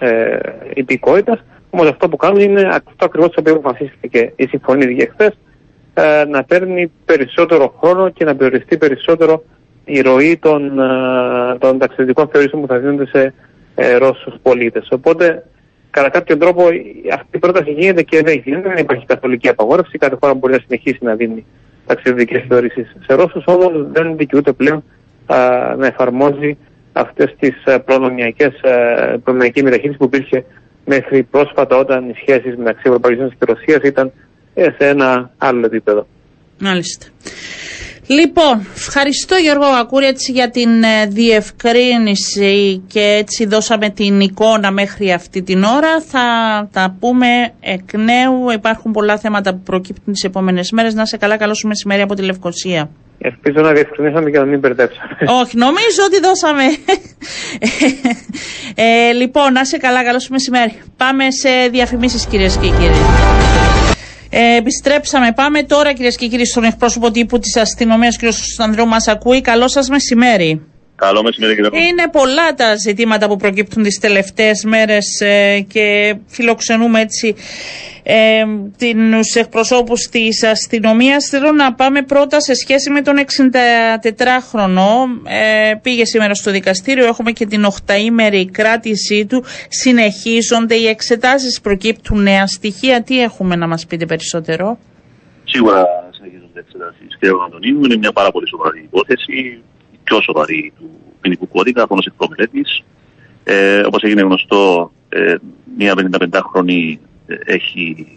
ε, υπηκότητας. Όμως αυτό που κάνουν είναι αυτό ακριβώς το οποίο αποφασίστηκε η συμφωνία για χθε, ε, να παίρνει περισσότερο χρόνο και να περιοριστεί περισσότερο η ροή των, ε, των ταξιδιωτικών θεωρήσεων που θα δίνονται σε ε, Ρώσους πολίτες. Οπότε κατά κάποιο τρόπο αυτή η πρόταση γίνεται και δεν γίνεται, δεν υπάρχει καθολική απαγόρευση. Κάθε χώρα μπορεί να συνεχίσει να δίνει ταξιδιωτικές θεωρήσεις σε Ρώσους, όμως δεν δικαιούται πλέον α, να εφαρμόζει αυτές τις προνομιακές προνομιακή μεταχείριση που υπήρχε μέχρι πρόσφατα όταν οι σχέσεις μεταξύ Ευρωπαϊκής Ένωσης και Ρωσίας ήταν ε, σε ένα άλλο επίπεδο. Μάλιστα. Λοιπόν, ευχαριστώ Γιώργο Ακούρη έτσι για την ε, διευκρίνηση και έτσι δώσαμε την εικόνα μέχρι αυτή την ώρα. Θα τα πούμε εκ νέου. Υπάρχουν πολλά θέματα που προκύπτουν τις επόμενες μέρες. Να σε καλά, καλό σου μεσημέρι από τη Λευκοσία. Ελπίζω να διευκρινίσαμε και να μην μπερδέψαμε. Όχι, νομίζω ότι δώσαμε. ε, λοιπόν, να σε καλά, καλό σου μεσημέρι. Πάμε σε διαφημίσεις κυρίες και κύριοι. Ε, επιστρέψαμε. Πάμε τώρα κυρίες και κύριοι στον εκπρόσωπο τύπου της αστυνομίας, κ. Ανδρέου, μας ακούει. Καλό σας μεσημέρι. Καλό μεσημέρι, κύριε Είναι πολλά τα ζητήματα που προκύπτουν τις τελευταίες μέρες ε, και φιλοξενούμε έτσι ε, τους εκπροσώπους της αστυνομίας. Θέλω να πάμε πρώτα σε σχέση με τον 64χρονο. Ε, πήγε σήμερα στο δικαστήριο, έχουμε και την 8ήμερη κράτησή του. Συνεχίζονται οι εξετάσεις, προκύπτουν νέα στοιχεία. Τι έχουμε να μας πείτε περισσότερο; Σίγουρα συνεχίζονται οι εξετάσεις. Κύριε Αντωνίου, είναι μια πάρα πολύ σοβαρή υπόθεση πιο σοβαρή του ποινικού κώδικα, από ω εκπρομελέτη. Ε, Όπως έγινε γνωστό, ε, μια 55χρονη ε, έχει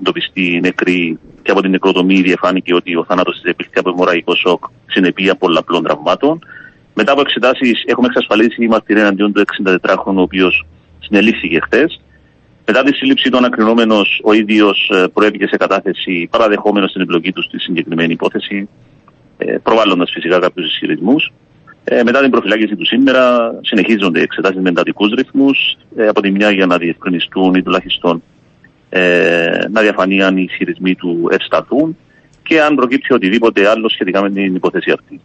εντοπιστεί νεκρή και από την νεκροτομή διαφάνηκε ότι ο θάνατος της επήλθε από αιμορραγικό σοκ συνεπία πολλαπλών τραυμάτων. Μετά από εξετάσεις, έχουμε εξασφαλίσει η μαρτυρία εναντίον του 64χρονου, ο οποίος συνελήφθηκε χθες. Μετά τη σύλληψη του, ανακρινόμενο ο ίδιος ε, προέβηκε σε κατάθεση παραδεχόμενος στην εμπλοκή του στη συγκεκριμένη υπόθεση ε, προβάλλοντας φυσικά κάποιους ισχυρισμούς. Ε, μετά την προφυλάκηση του σήμερα συνεχίζονται οι εξετάσεις με εντατικούς ρυθμούς. Ε, από τη μια για να διευκρινιστούν ή τουλάχιστον ε, να διαφανεί αν οι ισχυρισμοί του ευσταθούν και αν προκύψει οτιδήποτε άλλο σχετικά με την υπόθεση αυτή.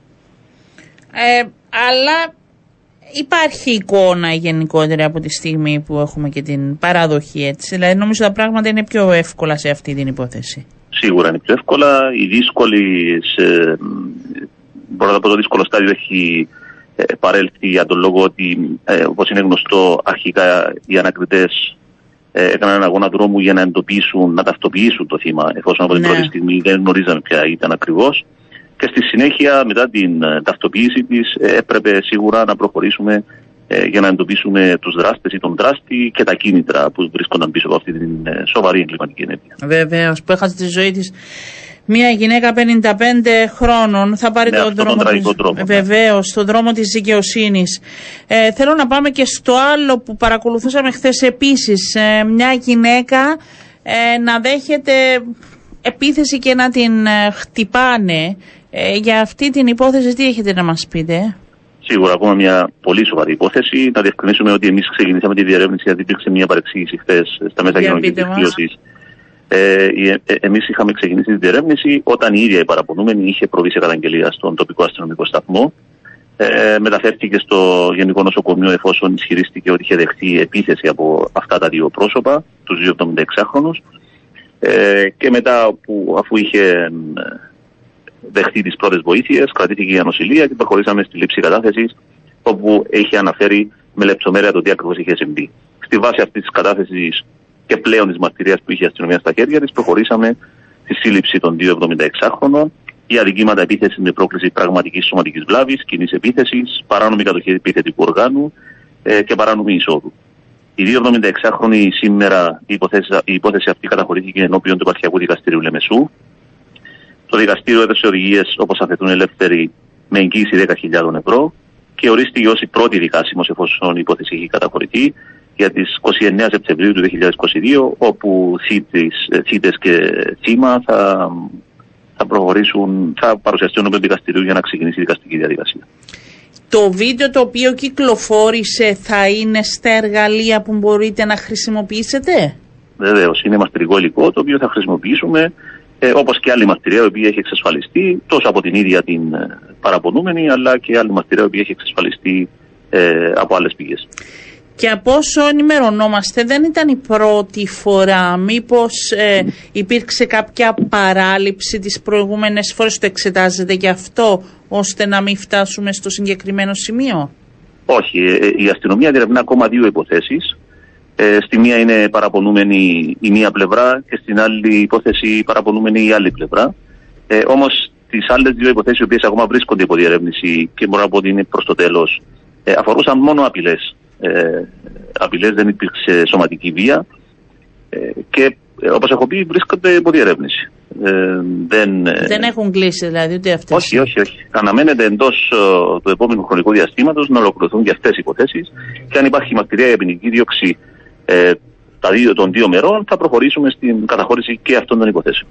Ε, αλλά υπάρχει εικόνα γενικότερα από τη στιγμή που έχουμε και την παράδοχη έτσι. Δηλαδή νομίζω τα πράγματα είναι πιο εύκολα σε αυτή την υπόθεση σίγουρα είναι πιο εύκολα. Η δύσκολη, σε, μπορώ να πω το δύσκολο στάδιο έχει ε, παρέλθει για τον λόγο ότι ε, όπως είναι γνωστό αρχικά οι ανακριτές ε, έκαναν ένα αγώνα δρόμου για να εντοπίσουν, να ταυτοποιήσουν το θύμα εφόσον από την ναι. πρώτη στιγμή δεν γνωρίζαμε ποια ήταν ακριβώς και στη συνέχεια μετά την ε, ταυτοποίηση της ε, έπρεπε σίγουρα να προχωρήσουμε ε, για να εντοπίσουμε τους δράστες ή τον δράστη και τα κίνητρα που βρίσκονταν πίσω από αυτή την ε, σοβαρή εγκληματική ενέργεια. Βεβαίω, που έχασε τη ζωή της μια γυναίκα 55 χρόνων θα πάρει ναι, τον δρόμο, της, δρόμο ναι. βεβαίως, στον δρόμο της δικαιοσύνης. Ε, θέλω να πάμε και στο άλλο που παρακολουθούσαμε χθες επίσης. Ε, μια γυναίκα ε, να δέχεται επίθεση και να την χτυπάνε. για αυτή την υπόθεση τι έχετε να μας πείτε; Σίγουρα ακόμα μια πολύ σοβαρή υπόθεση. Να διευκρινίσουμε ότι εμείς ξεκινήσαμε τη διερεύνηση γιατί υπήρξε μια παρεξήγηση χθες στα μέσα κοινωνικής δικτύωσης. Ε, ε, Εμείς είχαμε ξεκινήσει τη διερεύνηση όταν η ίδια η παραπονούμενη είχε προβεί σε καταγγελία στον τοπικό αστυνομικό σταθμό. Ε, μεταφέρθηκε στο Γενικό Νοσοκομείο εφόσον ισχυρίστηκε ότι είχε δεχτεί επίθεση από αυτά τα δύο πρόσωπα, τους δύο 76χρονου. Ε, και μετά που αφού είχε δεχτεί τις πρώτες βοήθειες, κρατήθηκε για νοσηλεία και προχωρήσαμε στη λήψη κατάθεσης, όπου έχει αναφέρει με λεπτομέρεια το τι ακριβώς είχε συμβεί. Στη βάση αυτής της κατάθεσης και πλέον της μαρτυρίας που είχε η αστυνομία στα χέρια της, προχωρήσαμε στη σύλληψη των 276χρονων για αδικήματα επίθεση με πρόκληση πραγματικής σωματικής βλάβης, κοινή επίθεσης, παράνομη κατοχή επιθετικού οργάνου ε, και παράνομη εισόδου. Οι 276χρονοι σήμερα η υπόθεση, η υπόθεση αυτή καταχωρήθηκε ενώπιον του Επαρχιακού Δικαστηρίου Λεμεσού το δικαστήριο έδωσε οδηγίες όπως αφαιθούν ελεύθεροι με εγγύηση 10.000 ευρώ και ορίστηκε ω η πρώτη δικάσιμος εφόσον η υπόθεση έχει καταχωρηθεί για τις 29 Σεπτεμβρίου του 2022, όπου θήτε και θύμα θα, θα προχωρήσουν, θα παρουσιαστούν ενώπιον δικαστηρίου για να ξεκινήσει η δικαστική διαδικασία. Το βίντεο το οποίο κυκλοφόρησε θα είναι στα εργαλεία που μπορείτε να χρησιμοποιήσετε; Βεβαίως, είναι μαστρικό υλικό το οποίο θα χρησιμοποιήσουμε ε, όπως και άλλη μαρτυρία η οποία έχει εξασφαλιστεί τόσο από την ίδια την ε, παραπονούμενη αλλά και άλλη μαρτυρία η οποία έχει εξασφαλιστεί ε, από άλλες πηγές. Και από όσο ενημερωνόμαστε δεν ήταν η πρώτη φορά. Μήπως ε, υπήρξε κάποια παράληψη τις προηγούμενες φορές; Το εξετάζεται και αυτό ώστε να μην φτάσουμε στο συγκεκριμένο σημείο; Όχι. Ε, η αστυνομία διερευνά ακόμα δύο υποθέσεις Ε, στη μία είναι παραπονούμενη η μία πλευρά και στην άλλη υπόθεση παραπονούμενη η άλλη πλευρά. Ε, Όμως τις άλλες δύο υποθέσεις, οι οποίες ακόμα βρίσκονται υπό διερεύνηση και μπορώ να πω ότι είναι προς το τέλος, ε, αφορούσαν μόνο απειλές. Ε, απειλές δεν υπήρξε σωματική βία ε, και ε, όπως έχω πει βρίσκονται υπό διερεύνηση. Ε, δεν, ε, δεν έχουν κλείσει δηλαδή ούτε αυτές. Όχι, όχι, όχι. Αναμένεται εντός του επόμενου χρονικού διαστήματος να ολοκληρωθούν και αυτές οι υποθέσεις και αν υπάρχει μαρτυρία για ποινική δίωξη ε, τα δύο, των δύο μερών θα προχωρήσουμε στην καταχώρηση και αυτών των υποθέσεων.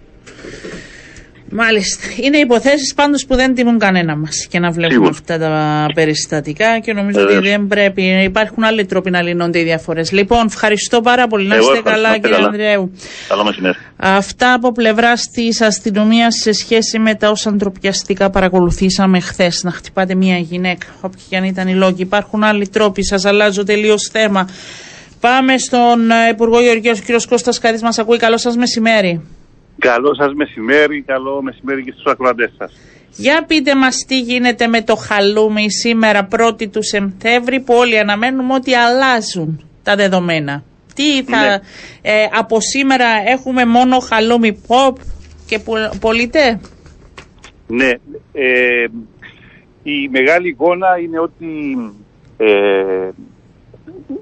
Μάλιστα. Είναι υποθέσεις πάντως που δεν τιμούν κανένα μας και να βλέπουμε αυτά τα περιστατικά και νομίζω ότι δεν πρέπει. Υπάρχουν άλλοι τρόποι να λύνονται οι διαφορές. Λοιπόν, ευχαριστώ πάρα πολύ. Να είστε καλά, κύριε καλά. Ανδρέου. Καλό μεσημέρι. Αυτά από πλευράς της αστυνομίας σε σχέση με τα όσα ανθρωπιαστικά παρακολουθήσαμε χθες. Να χτυπάτε μια γυναίκα, όποιοι και αν ήταν οι λόγοι. Υπάρχουν άλλοι τρόποι. Σας αλλάζω τελείως θέμα. Πάμε στον ε, Υπουργό Γεωργίας, ο κ. Κώστας Καδί. Μας ακούει. Καλό σας μεσημέρι. Καλό σας μεσημέρι, καλό μεσημέρι και στους ακροατές σας. Για πείτε μας τι γίνεται με το χαλούμι σήμερα 1η του Σεπτέμβρη που όλοι αναμένουμε ότι αλλάζουν τα δεδομένα. Τι θα, ναι. ε, από σήμερα έχουμε μόνο χαλούμι pop και πωλείται. Ναι, ε, η μεγάλη εικόνα είναι ότι ε,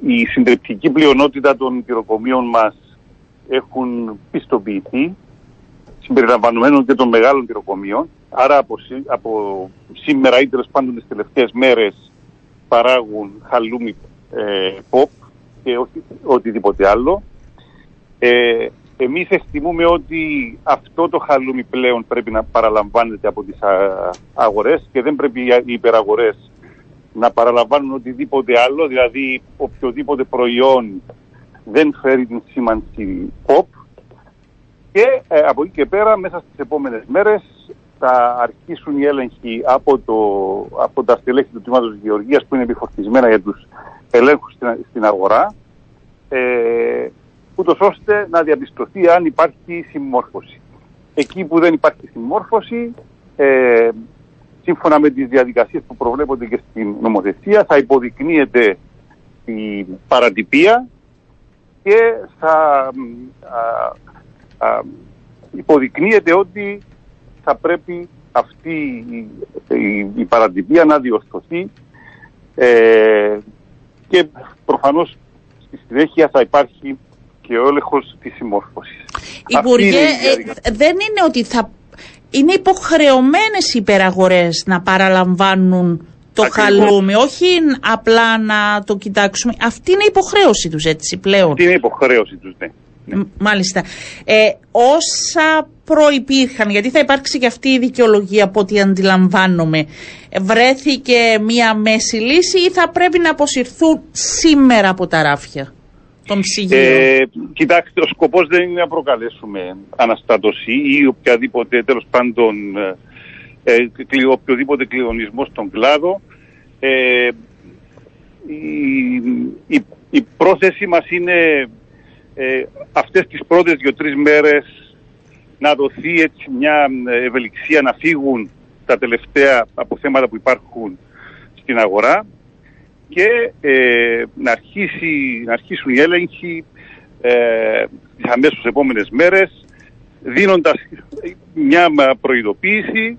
η συντριπτική πλειονότητα των πυροκομείων μας έχουν πιστοποιηθεί συμπεριλαμβανομένων και των μεγάλων τυροκομείων. Άρα από, από σήμερα ή τέλος πάντων τις τελευταίες μέρες παράγουν χαλούμι ε, pop και όχι οτιδήποτε άλλο. Ε, εμείς εκτιμούμε ότι αυτό το χαλούμι πλέον πρέπει να παραλαμβάνεται από τις αγορές και δεν πρέπει οι υπεραγορές να παραλαμβάνουν οτιδήποτε άλλο, δηλαδή οποιοδήποτε προϊόν δεν φέρει την σήμανση pop και ε, από εκεί και πέρα μέσα στις επόμενες μέρες θα αρχίσουν οι έλεγχοι από, το, από τα στελέχη του Τμήματος Γεωργίας που είναι επιφορτισμένα για τους ελέγχους στην, στην αγορά ε, ούτως ώστε να διαπιστωθεί αν υπάρχει συμμόρφωση. Εκεί που δεν υπάρχει συμμόρφωση, ε, σύμφωνα με τις διαδικασίες που προβλέπονται και στην νομοθεσία, θα υποδεικνύεται η παρατυπία και θα υποδεικνύεται ότι θα πρέπει αυτή η, η, η παρατυπία να διορθωθεί ε, και προφανώς στη συνέχεια θα υπάρχει και ο έλεγχος της συμμόρφωσης. Υπουργέ, ε, δεν είναι ότι θα... Είναι υποχρεωμένες οι υπεραγορές να παραλαμβάνουν το Ακριβώς. χαλούμι, όχι απλά να το κοιτάξουμε. Αυτή είναι η υποχρέωση τους έτσι πλέον. Αυτή είναι η υποχρέωση τους, ναι. Μάλιστα. Ε, όσα προϋπήρχαν, γιατί θα υπάρξει και αυτή η δικαιολογία από ό,τι αντιλαμβάνομαι, βρέθηκε μία μέση λύση ή θα πρέπει να αποσυρθούν σήμερα από τα ράφια; Των ψυγείων. Ε, κοιτάξτε, ο σκοπός δεν είναι να προκαλέσουμε αναστάτωση ή οποιαδήποτε τέλος πάντων ε, ε οποιοδήποτε κλειδονισμό στον κλάδο. Ε, η, η, η πρόθεση μας είναι ε, αυτές τις πρώτες δύο-τρεις μέρες να δοθεί έτσι μια ευελιξία να φύγουν τα τελευταία αποθέματα που υπάρχουν στην αγορά και ε, να, αρχίσει, να αρχίσουν οι έλεγχοι ε, τις αμέσως επόμενες μέρες δίνοντας μια προειδοποίηση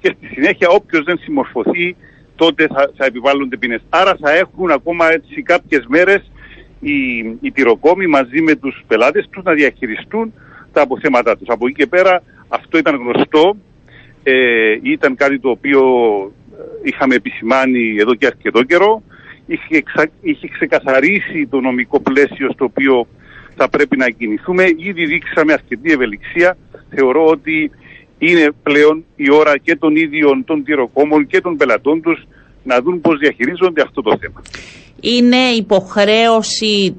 και στη συνέχεια όποιος δεν συμμορφωθεί τότε θα, θα επιβάλλονται ποινές. Άρα θα έχουν ακόμα έτσι κάποιες μέρες οι, οι τυροκόμοι μαζί με τους πελάτες τους να διαχειριστούν τα αποθέματά τους. Από εκεί και πέρα αυτό ήταν γνωστό, ε, ήταν κάτι το οποίο ε, είχαμε επισημάνει εδώ και αρκετό καιρό, είχε, είχε ξεκαθαρίσει το νομικό πλαίσιο στο οποίο θα πρέπει να κινηθούμε. Ήδη δείξαμε αρκετή ευελιξία. Θεωρώ ότι είναι πλέον η ώρα και των ίδιων των τυροκόμων και των πελατών τους να δουν πώς διαχειρίζονται αυτό το θέμα είναι υποχρέωση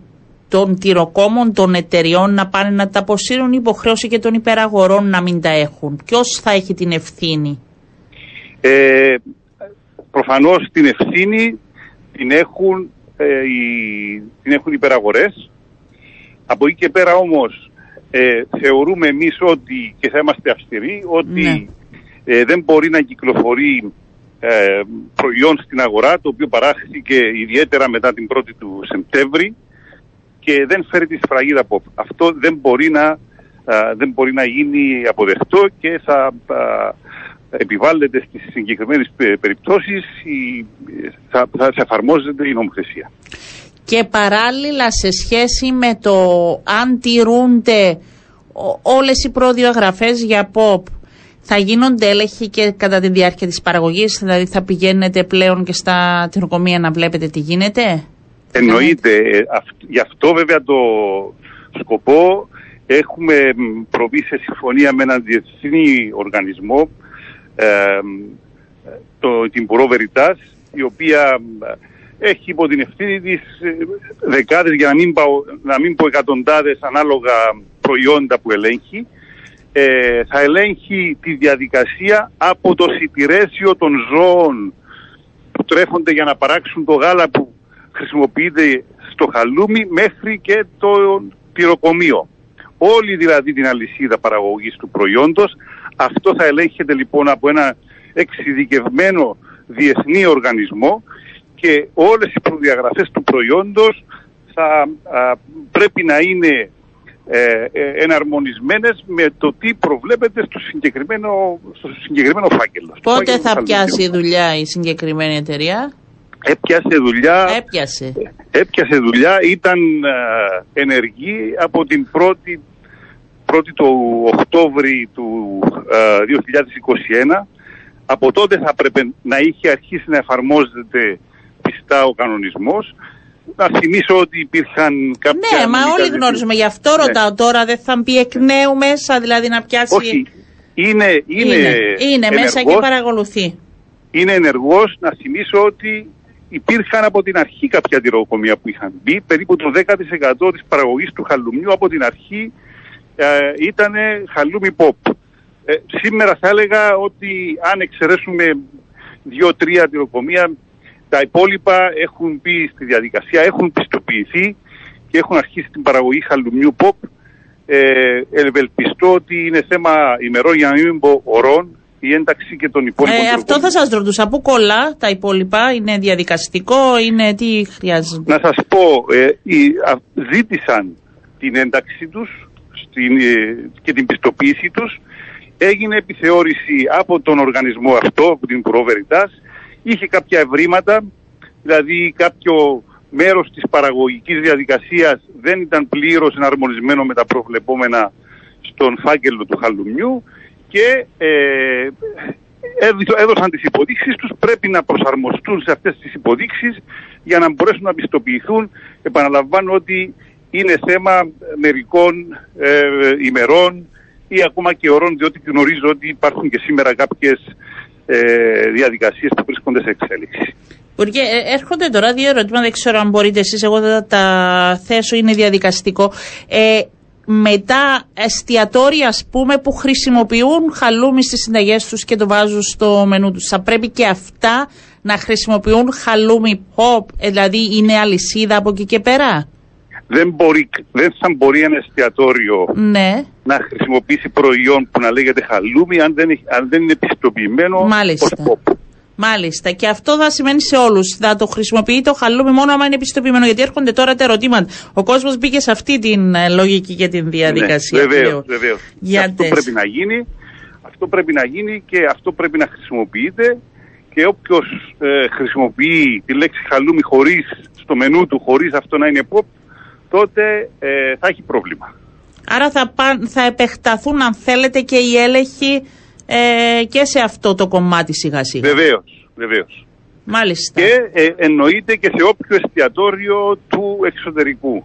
των τυροκόμων των εταιριών να πάνε να τα αποσύρουν, υποχρέωση και των υπεραγορών να μην τα έχουν. Ποιος θα έχει την ευθύνη; Ε, προφανώς την ευθύνη την έχουν, ε, οι, την έχουν υπεραγορές. Από εκεί και πέρα όμως ε, θεωρούμε εμείς ότι, και θα είμαστε αυστηροί, ότι ναι. ε, δεν μπορεί να κυκλοφορεί ε, προϊόν στην αγορά το οποίο παράχθηκε ιδιαίτερα μετά την 1η του Σεπτέμβρη και και δεν φέρει τη σφραγίδα pop. Αυτό δεν μπορεί να, δεν μπορεί να γίνει αποδεκτό και θα επιβάλλεται στις συγκεκριμένες περιπτώσεις η, θα, θα εφαρμόζεται η νομοθεσία. Και παράλληλα σε σχέση με το αν τηρούνται όλες οι προδιαγραφές για pop θα γίνονται έλεγχοι και κατά τη διάρκεια της παραγωγής, δηλαδή θα πηγαίνετε πλέον και στα τυροκομεία να βλέπετε τι γίνεται; Εννοείται. Ε, γι' αυτό βέβαια το σκοπό έχουμε προβεί σε συμφωνία με έναν διεθνή οργανισμό, ε, το, την Πουρό η οποία έχει υπό την ευθύνη της ε, δεκάδες, για να μην, να μην πω εκατοντάδες ανάλογα προϊόντα που ελέγχει, ε, θα ελέγχει τη διαδικασία από το σιτηρέσιο των ζώων που τρέφονται για να παράξουν το γάλα που χρησιμοποιείται στο χαλούμι μέχρι και το πυροκομείο. Όλη δηλαδή την αλυσίδα παραγωγής του προϊόντος. Αυτό θα ελέγχεται λοιπόν από ένα εξειδικευμένο διεθνή οργανισμό και όλες οι προδιαγραφές του προϊόντος θα πρέπει να είναι ε, ε, εναρμονισμένες με το τι προβλέπεται στο συγκεκριμένο, στο συγκεκριμένο φάκελο. Πότε θα πιάσει δουλειά η συγκεκριμένη εταιρεία; Έπιασε δουλειά. Έπιασε. Έπιασε δουλειά, ήταν ε, ενεργή από την πρώτη, πρώτη του Οκτώβρη του 2021. Από τότε θα πρέπει να είχε αρχίσει να εφαρμόζεται πιστά ο κανονισμός να θυμίσω ότι υπήρχαν κάποια... Ναι, μα όλοι γνωρίζουμε, γι' αυτό ναι. ρωτάω τώρα, δεν θα μπει εκ νέου μέσα, δηλαδή να πιάσει... Όχι, είναι, είναι, είναι, είναι μέσα και παρακολουθεί. Είναι ενεργός, να θυμίσω ότι υπήρχαν από την αρχή κάποια τυροκομεία που είχαν μπει, περίπου το 10% της παραγωγής του χαλουμιού από την αρχή ε, ήταν χαλούμι pop. Ε, σήμερα θα έλεγα ότι αν εξαιρέσουμε δύο-τρία τυροκομεία τα υπόλοιπα έχουν μπει στη διαδικασία, έχουν πιστοποιηθεί και έχουν αρχίσει την παραγωγή χαλουμιού pop. Ε, ευελπιστώ ότι είναι θέμα ημερών για να μην πω ορών η ένταξη και των υπόλοιπων. Ε, αυτό θα σας ρωτούσα. Πού κολλά τα υπόλοιπα, είναι διαδικαστικό, είναι τι χρειάζεται; Να σας πω, ε, ζήτησαν την ένταξή τους στην, ε, και την πιστοποίηση τους. Έγινε επιθεώρηση από τον οργανισμό αυτό, από την Προβεριτάς είχε κάποια ευρήματα, δηλαδή κάποιο μέρος της παραγωγικής διαδικασίας δεν ήταν πλήρως εναρμονισμένο με τα προβλεπόμενα στον φάκελο του χαλουμιού και ε, έδωσαν τις υποδείξεις τους, πρέπει να προσαρμοστούν σε αυτές τις υποδείξεις για να μπορέσουν να πιστοποιηθούν. Επαναλαμβάνω ότι είναι θέμα μερικών ε, ημερών ή ακόμα και ωρών, διότι γνωρίζω ότι υπάρχουν και σήμερα κάποιες ε, διαδικασίες που βρίσκονται σε εξέλιξη. Υπουργέ, ε, έρχονται τώρα δύο ερωτήματα, δεν ξέρω αν μπορείτε εσείς, εγώ θα τα θέσω, είναι διαδικαστικό. Ε, μετά εστιατόρια ας πούμε που χρησιμοποιούν χαλούμι στις συνταγές τους και το βάζουν στο μενού τους. Θα πρέπει και αυτά να χρησιμοποιούν χαλούμι pop, ε, δηλαδή είναι αλυσίδα από εκεί και πέρα; Δεν, μπορεί, δεν θα μπορεί ένα εστιατόριο ναι. να χρησιμοποιήσει προϊόν που να λέγεται χαλούμι αν δεν, αν δεν είναι πιστοποιημένο Μάλιστα. ως Μάλιστα. Και αυτό θα σημαίνει σε όλους. Θα το χρησιμοποιεί το χαλούμι μόνο άμα είναι πιστοποιημένο. Γιατί έρχονται τώρα τα ερωτήματα. Ο κόσμος μπήκε σε αυτή την ε, λογική και την διαδικασία. Ναι, βεβαίως. Αυτό πρέπει να γίνει. Αυτό πρέπει να γίνει και αυτό πρέπει να χρησιμοποιείται. Και όποιος ε, χρησιμοποιεί τη λέξη χαλούμι χωρίς στο μενού του, χωρίς αυτό να είναι pop, τότε ε, θα έχει πρόβλημα. Άρα θα, θα επεκταθούν αν θέλετε και οι έλεγχοι ε, και σε αυτό το κομμάτι σιγά σιγά. Βεβαίως, βεβαίως. Μάλιστα. Και ε, εννοείται και σε όποιο εστιατόριο του εξωτερικού.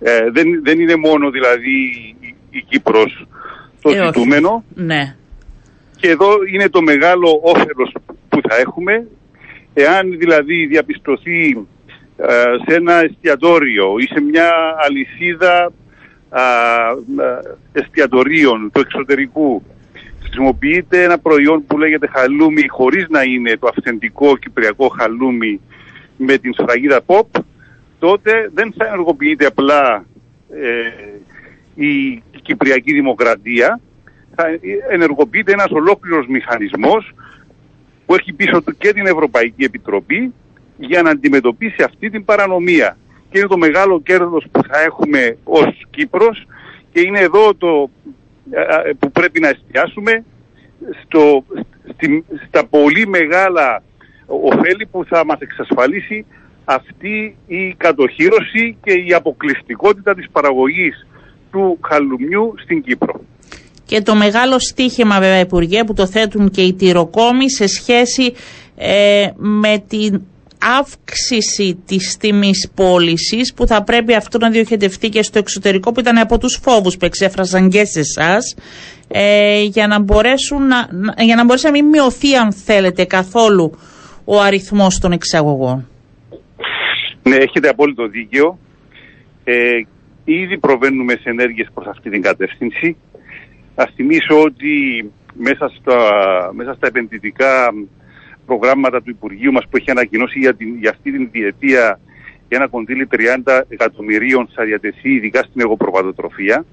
Ε, δεν, δεν είναι μόνο δηλαδή η, η Κύπρος το ε, ζητούμενο. Ναι. Και εδώ είναι το μεγάλο όφελος που θα έχουμε. Εάν δηλαδή διαπιστωθεί ε, σε ένα εστιατόριο ή σε μια αλυσίδα εστιατορίων του εξωτερικού χρησιμοποιείται ένα προϊόν που λέγεται χαλούμι χωρίς να είναι το αυθεντικό κυπριακό χαλούμι με την σφραγίδα pop τότε δεν θα ενεργοποιείται απλά ε, η κυπριακή δημοκρατία. Θα ενεργοποιείται ένας ολόκληρος μηχανισμός που έχει πίσω του και την Ευρωπαϊκή Επιτροπή για να αντιμετωπίσει αυτή την παρανομία. και είναι το μεγάλο κέρδος που θα έχουμε ως Κύπρος και είναι εδώ το ε, που πρέπει να εστιάσουμε στο, στα πολύ μεγάλα ωφέλη που θα μας εξασφαλίσει αυτή η κατοχήρωση και η αποκλειστικότητα της παραγωγής του χαλουμιού στην Κύπρο. Και το μεγάλο στίχημα βέβαια Υπουργέ που το θέτουν και οι τυροκόμοι σε σχέση ε, με την αύξηση της τιμής πώλησης που θα πρέπει αυτό να διοχετευτεί και στο εξωτερικό που ήταν από τους φόβους που εξέφρασαν και σε εσάς. Ε, για, να μπορέσουν να, για να μπορέσει να μην μειωθεί αν θέλετε καθόλου ο αριθμός των εξαγωγών. Ναι, έχετε απόλυτο δίκαιο. Ε, ήδη προβαίνουμε σε ενέργειες προς αυτή την κατεύθυνση. Ας θυμίσω ότι μέσα στα, μέσα στα επενδυτικά προγράμματα του Υπουργείου μας που έχει ανακοινώσει για, την, για αυτή την διετία για ένα κονδύλι 30 εκατομμυρίων θα διατεθεί ειδικά στην εγωπροβατοτροφία.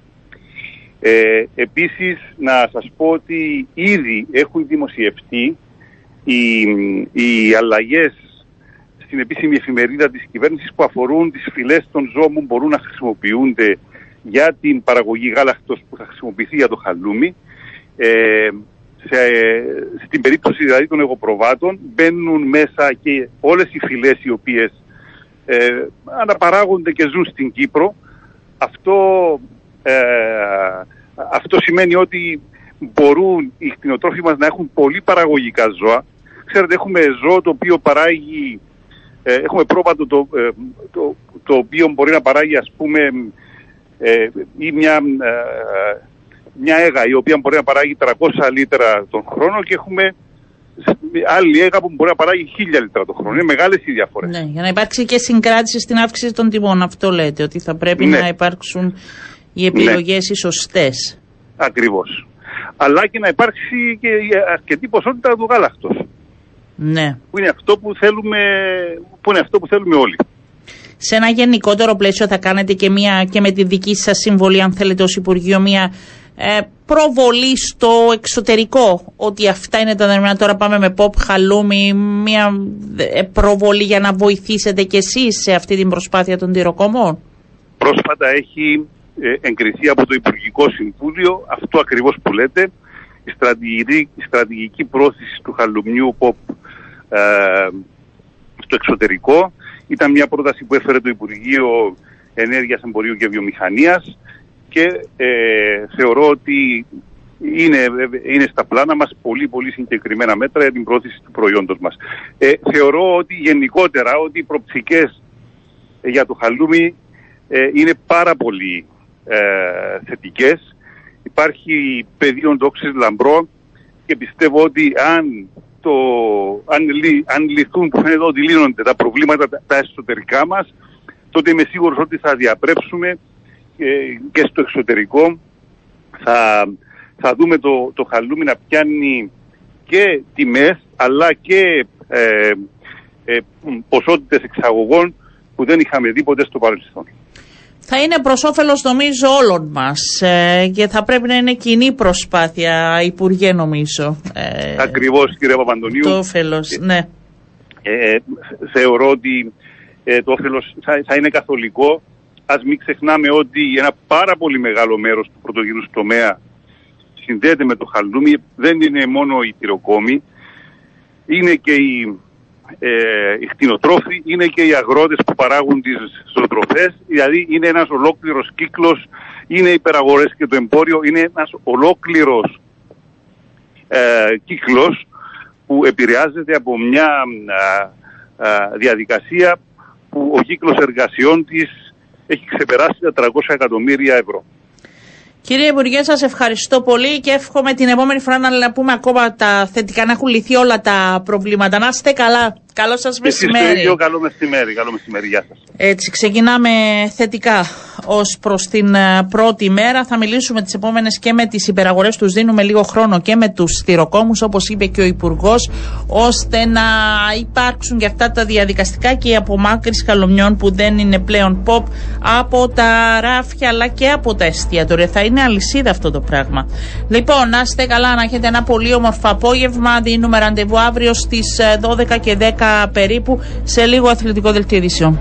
Ε, επίσης να σας πω ότι ήδη έχουν δημοσιευτεί οι, οι αλλαγές στην επίσημη εφημερίδα της κυβέρνησης που αφορούν τις φυλές των ζώων που μπορούν να χρησιμοποιούνται για την παραγωγή γάλακτος που θα χρησιμοποιηθεί για το χαλούμι. Ε, σε, στην περίπτωση δηλαδή των εγωπροβάτων μπαίνουν μέσα και όλες οι φυλές οι οποίες ε, αναπαράγονται και ζουν στην Κύπρο. Αυτό, ε, αυτό σημαίνει ότι μπορούν οι κτηνοτρόφοι μας να έχουν πολύ παραγωγικά ζώα. Ξέρετε έχουμε ζώο το οποίο παράγει, ε, έχουμε πρόβατο το, ε, το, το, οποίο μπορεί να παράγει ας πούμε ε, ή μια μια έγα η οποία μπορεί να παράγει 300 λίτρα τον χρόνο και έχουμε άλλη έγα που μπορεί να παράγει 1000 λίτρα τον χρόνο. Είναι μεγάλες οι διαφορές. Ναι, για να υπάρξει και συγκράτηση στην αύξηση των τιμών. Αυτό λέτε, ότι θα πρέπει ναι. να υπάρξουν οι επιλογές ναι. οι σωστές. Ακριβώς. Αλλά και να υπάρξει και αρκετή ποσότητα του γάλακτο. Ναι. Που είναι αυτό που θέλουμε, που είναι αυτό που θέλουμε όλοι. Σε ένα γενικότερο πλαίσιο θα κάνετε και, μια, και με τη δική σας συμβολή, αν θέλετε, ως Υπουργείο, μια ε, προβολή στο εξωτερικό ότι αυτά είναι τα δεδομένα. Τώρα πάμε με pop χαλούμι μια ε, προβολή για να βοηθήσετε κι εσείς σε αυτή την προσπάθεια των τυροκομών; Πρόσφατα έχει ε, εγκριθεί από το Υπουργικό Συμβούλιο αυτό ακριβώς που λέτε η στρατηγική, η στρατηγική πρόθεση του χαλουμιού pop ε, στο εξωτερικό. Ήταν μια πρόταση που έφερε το Υπουργείο Ενέργειας, Εμπορίου και Βιομηχανίας και ε, θεωρώ ότι είναι, είναι στα πλάνα μας πολύ πολύ συγκεκριμένα μέτρα για την πρόθεση του προϊόντος μας. Ε, θεωρώ ότι γενικότερα ότι οι προψικές για το χαλούμι ε, είναι πάρα πολύ ε, θετικές. Υπάρχει πεδίο ντόξης λαμπρό και πιστεύω ότι αν, το, αν, αν λυθούν που φαίνεται ότι λύνονται τα προβλήματα τα εσωτερικά μας τότε είμαι σίγουρος ότι θα διαπρέψουμε και στο εξωτερικό θα, θα δούμε το, το χαλούμι να πιάνει και τιμές αλλά και ε, ε, ποσότητες εξαγωγών που δεν είχαμε δει ποτέ στο παρελθόν. Θα είναι προς όφελος νομίζω όλων μας ε, και θα πρέπει να είναι κοινή προσπάθεια, Υπουργέ, νομίζω. Ε, Ακριβώς, κύριε Παπαντονίου. Το όφελος, ναι. Ε, θεωρώ ότι ε, το όφελος θα, θα είναι καθολικό ας μην ξεχνάμε ότι ένα πάρα πολύ μεγάλο μέρος του πρωτογενούς τομέα συνδέεται με το χαλούμι. Δεν είναι μόνο οι τυροκόμοι, είναι και οι, ε, οι κτηνοτρόφοι, είναι και οι αγρότες που παράγουν τις ζωοτροφές. Δηλαδή είναι ένας ολόκληρος κύκλος, είναι οι υπεραγορές και το εμπόριο, είναι ένας ολόκληρος ε, κύκλος που επηρεάζεται από μια διαδικασία που ο κύκλος εργασιών της έχει ξεπεράσει τα 300 εκατομμύρια ευρώ. Κύριε Υπουργέ, σας ευχαριστώ πολύ και εύχομαι την επόμενη φορά να πούμε ακόμα τα θετικά, να έχουν λυθεί όλα τα προβλήματα. Να είστε καλά. Καλό σας μεσημέρι. Εσείς καλό μεσημέρι. Καλό μεσημέρι. Γεια σας. Έτσι, ξεκινάμε θετικά ως προς την ε, πρώτη μέρα. Θα μιλήσουμε τις επόμενες και με τις υπεραγορές. Τους δίνουμε λίγο χρόνο και με τους θηροκόμου, όπως είπε και ο Υπουργός, ώστε να υπάρξουν και αυτά τα διαδικαστικά και η απομάκρυση χαλωμιών που δεν είναι πλέον pop από τα ράφια αλλά και από τα εστιατόρια. Θα είναι αλυσίδα αυτό το πράγμα. Λοιπόν, να είστε καλά, να έχετε ένα πολύ όμορφο απόγευμα. Δίνουμε ραντεβού αύριο στις 12 ε, και 10 περίπου σε λίγο αθλητικό δελτίο.